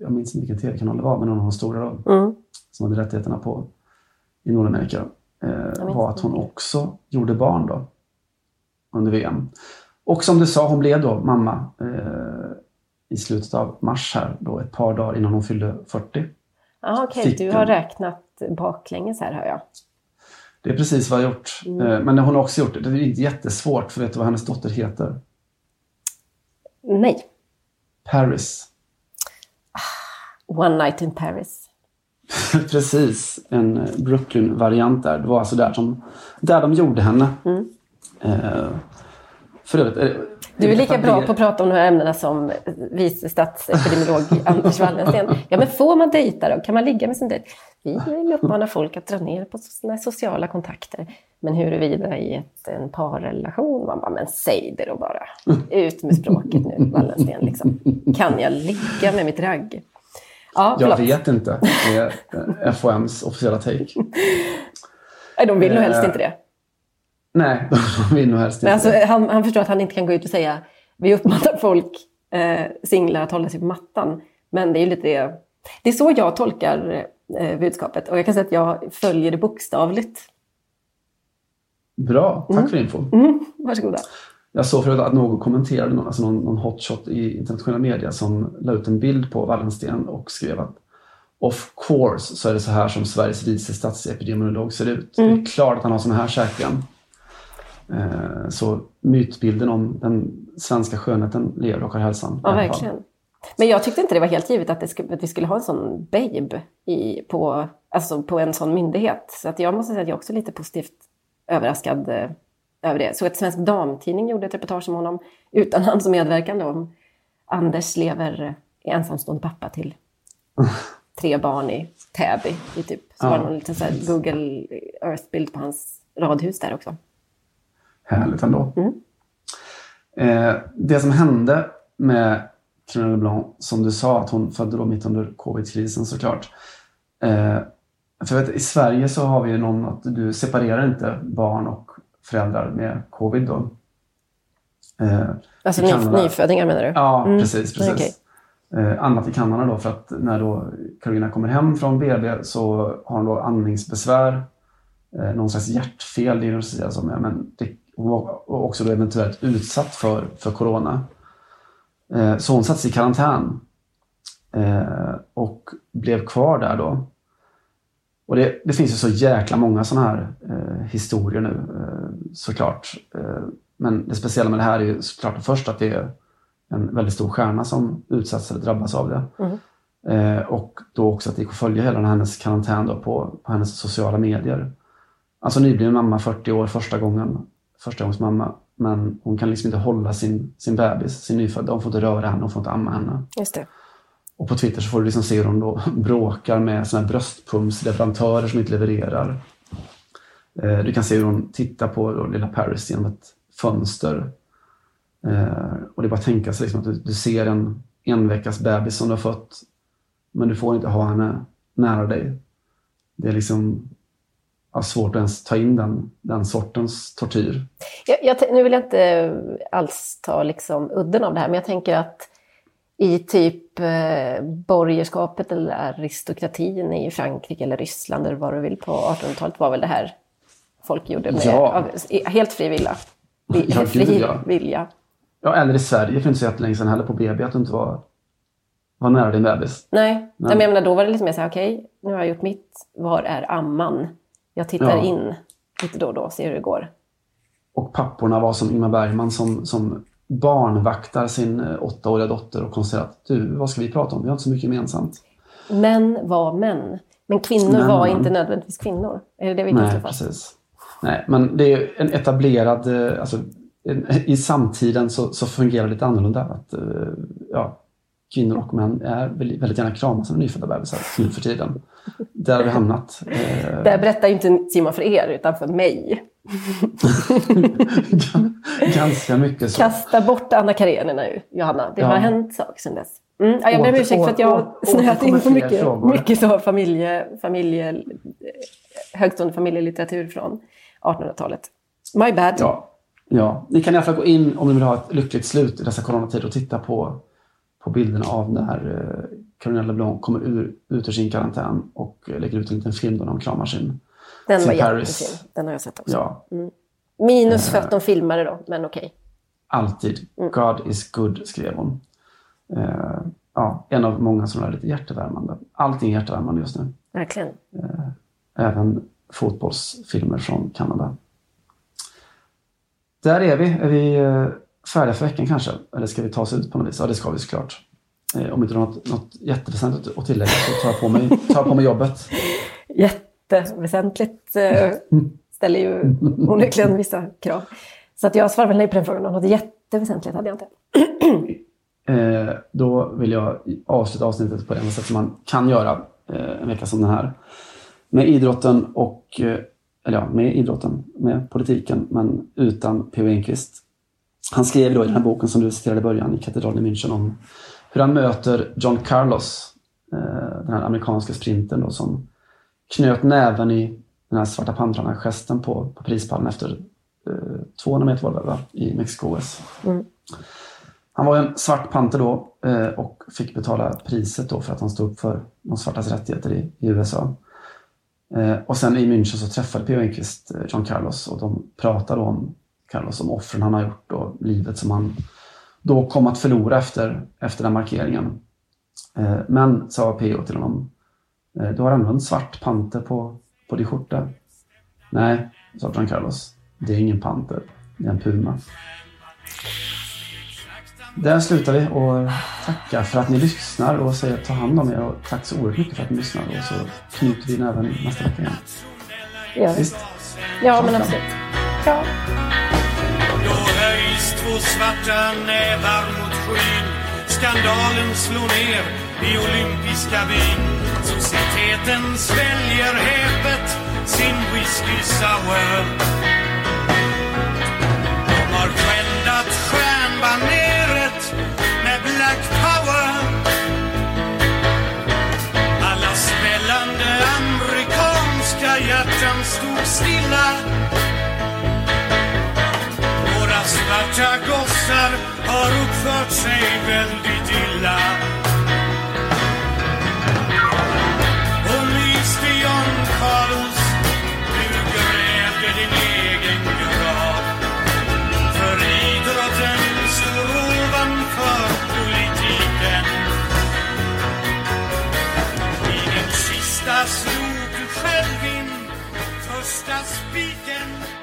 jag minns inte vilken tv-kanal det var, men någon av de stora då, Mm. som hade rättigheterna på i Nordamerika, eh, var att hon också gjorde barn då under VM. Och som du sa, hon blev då mamma eh, i slutet av mars här, då ett par dagar innan hon fyllde 40. Ja, okej. Fick Du har räknat baklänges här, hör jag. Det är precis vad jag har gjort. Eh, men hon har också gjort det. Det är inte jättesvårt, för vet du vad hennes dotter heter? Nej. Paris. One night in Paris. Precis, en eh, Brooklyn-variant där. Det var alltså där, som, där de gjorde henne. Eh, för övrigt, Du är lika bra på att prata om de här ämnena som vice statsepidemiolog Anders Wallensten. Ja, men får man dejta då? Kan man ligga med sin dejt? Vi vill uppmana folk att dra ner på sina sociala kontakter. Men huruvida i ett, en parrelation, man bara, men säg det då bara. Ut med språket nu, Wallensten. Liksom. Kan jag ligga med mitt ragg? Ja, Jag vet inte. Det är FOMs officiella take. Nej, de vill nog helst Eh, inte det. Nej, de vill nog helst inte alltså, han, han förstår att han inte kan gå ut och säga vi uppmanar folk, eh, singlar, att hålla sig på mattan. Men det är lite det. Det är så jag tolkar eh, budskapet. Och jag kan säga att jag följer det bokstavligt. Bra, tack för info. Mm, varsågoda. Jag såg förut att någon kommenterade, någon, alltså någon, någon hotshot i internationella media som la ut en bild på Wallensten och skrev att Of course så är det så här som Sveriges vice statsepidemiolog ser ut. Det är klart att han har såna här käken. Eh, så mytbilden om den svenska skönheten lever och har hälsan. Ja, i fall. verkligen. Men jag tyckte inte det var helt givet att, skulle, att vi skulle ha en sån babe i, på, alltså på en sån myndighet. Så att jag måste säga att jag är också lite positivt överraskad eh, över det. Så ett Svensk Damtidning gjorde ett reportage om honom utan han som medverkande om Anders lever, är ensamstående pappa till tre barn i Täby. I typ. Så Ja, var det någon liten Google Earth-bild på hans radhus där också. Härligt ändå. Mm. Eh, det som hände med Caroline Leblanc, som du sa, att hon födde då mitt under covid-krisen såklart. Eh, för vet, I Sverige så har vi ju någon att du separerar inte barn och föräldrar med covid då. Eh, Alltså i ny, Kanada- nyfödingar menar du? Ja, Mm. precis. precis. Okej. Eh, annat i Kanada då, för att när då Carolina kommer hem från BB så har hon då andningsbesvär, eh, någon slags hjärtfel diagnostiseras som är, men det, var också då eventuellt utsatt för, för corona. Eh, så hon sattes i karantän eh, och blev kvar där då. Och det, det finns ju så jäkla många sådana här eh, historier nu såklart. Men det speciella med det här är ju såklart först att det är en väldigt stor stjärna som utsatts eller drabbas av det. Eh, och då också att det gick att följa hela hennes karantän på, på hennes sociala medier. Alltså nybliven mamma, 40 år, första gången, första gångs mamma. Men hon kan liksom inte hålla sin, sin bebis, sin nyfödda. Hon får inte röra henne, hon får inte amma henne. Just det. Och på Twitter så får du liksom se hur hon då bråkar med såna bröstpumpsleverantörer som inte levererar. Eh, du kan se hur hon tittar på då lilla Paris genom ett fönster. Eh, och det är bara att tänka sig liksom att du, du ser en en veckas bebis som du har fått, men du får inte ha henne nära dig. Det är liksom ja, svårt att ens ta in den, den sortens tortyr. Jag, jag, nu vill jag inte alls ta liksom udden av det här, men jag tänker att i typ eh, borgerskapet eller aristokratin i Frankrike eller Ryssland eller vad du vill på 1800-talet var väl det här folk gjorde med, Ja. av, helt fri vilja. Vi, Ja, fri gud, ja. vilja. Ja, eller i Sverige för inte så jättelänge sedan heller på BB att du inte var, var nära din bebis. Nej, Nej. men jag menar, då var det lite mer så här, okej, nu har jag gjort mitt, var är amman? Jag tittar Ja. in lite då och då, ser hur det går. Och papporna var som Ingmar Bergman som, som barnvaktar sin eh, åttaåriga dotter och konstaterar att du, vad ska vi prata om? Vi har inte så mycket gemensamt. Män var män, men kvinnor Män var inte nödvändigtvis kvinnor. Är det det vi kan slå Nej, fast? precis. Nej, men det är en etablerad, eh, alltså, i samtiden så, så fungerar det lite annorlunda. Att, eh, ja, kvinnor och män är väldigt, gärna krama sina nyfödda bebisar nu för tiden. Där har vi hamnat. Eh, Det här berättar inte Simon för er, utan för mig. ganska mycket så. Kasta bort Anna Karenina nu, Johanna. Det Ja. har hänt saker sedan dess. Mm, ja, jag ber om ursäkt för att jag snöat in på mycket, frågor. mycket så familje, familje, högstående familjelitteratur från 1800-talet. My bad. Ja, ja. Ni kan i alla fall gå in om ni vill ha ett lyckligt slut i dessa coronatider och titta på, på bilderna av när eh, Caroline LeBlanc kommer ur, ut ur sin karantän och eh, lägger ut en liten film när hon kramar sin, Den sin var Paris. jättefin. Den har jag sett också. Ja, Minus för att de filmade då, men okej. alltid. God is good, skrev hon. Eh, ja, en av många som är lite hjärtevärmande. Allting är hjärtevärmande just nu. Verkligen. Även fotbollsfilmer från Kanada. Där är vi. Är vi eh, färdiga för veckan kanske? Eller ska vi ta oss ut på något vis? Ja, det ska vi såklart. Eh, Om inte du har något, något jätteväsentligt att tillägga så tar jag på mig, tar på mig jobbet. Jätteväsentligt eh, ställer ju onekligen vissa krav. Så att jag svarar väl nej på den frågan. Något jätteväsentligt hade jag inte. Eh, då vill jag avsluta avsnittet på det sätt som man kan göra eh, en vecka som den här. Med idrotten och eh, eller ja, med idrotten, med politiken, men utan P.O. Enquist. Han skrev då i den här boken som du citerade i början, i Katedralen i München, om hur han möter John Carlos, eh, den här amerikanska sprinten då, som knöt näven i den här svarta pantrarna-gesten på, på prispallen efter eh, 200 meter var det, va? i Mexiko-OS. Mm. Han var en svart panter då eh, och fick betala priset då för att han stod upp för de svartas rättigheter i, i USA. Eh, och sen i München så träffade P.O. Enquist eh, John Carlos och de pratade om Carlos, om offren han har gjort och livet som han då kom att förlora efter, efter den markeringen. Eh, men, sa P.O. till honom, eh, du har ändå en svart panter på, på din skjorta. Nej, sa John Carlos, det är ingen panter, det är en puma. Där slutar vi och tackar för att ni lyssnar och säger ta hand om er och tack så oerhört mycket för att ni lyssnar och så knyter vi näven nästa vecka igen. Ja, Visst? ja men absolut. Ja. Svarta nävar mot skyn Skandalen slår ner i olympiska vin. Societeten sväljer häpet sin whisky sour svarta gossar har uppfört sig väldigt illa. Och lyste John Carlos, du grävde din egen grav. För idrotten står ovanför politiken. I den kista slog du själv in första spiken.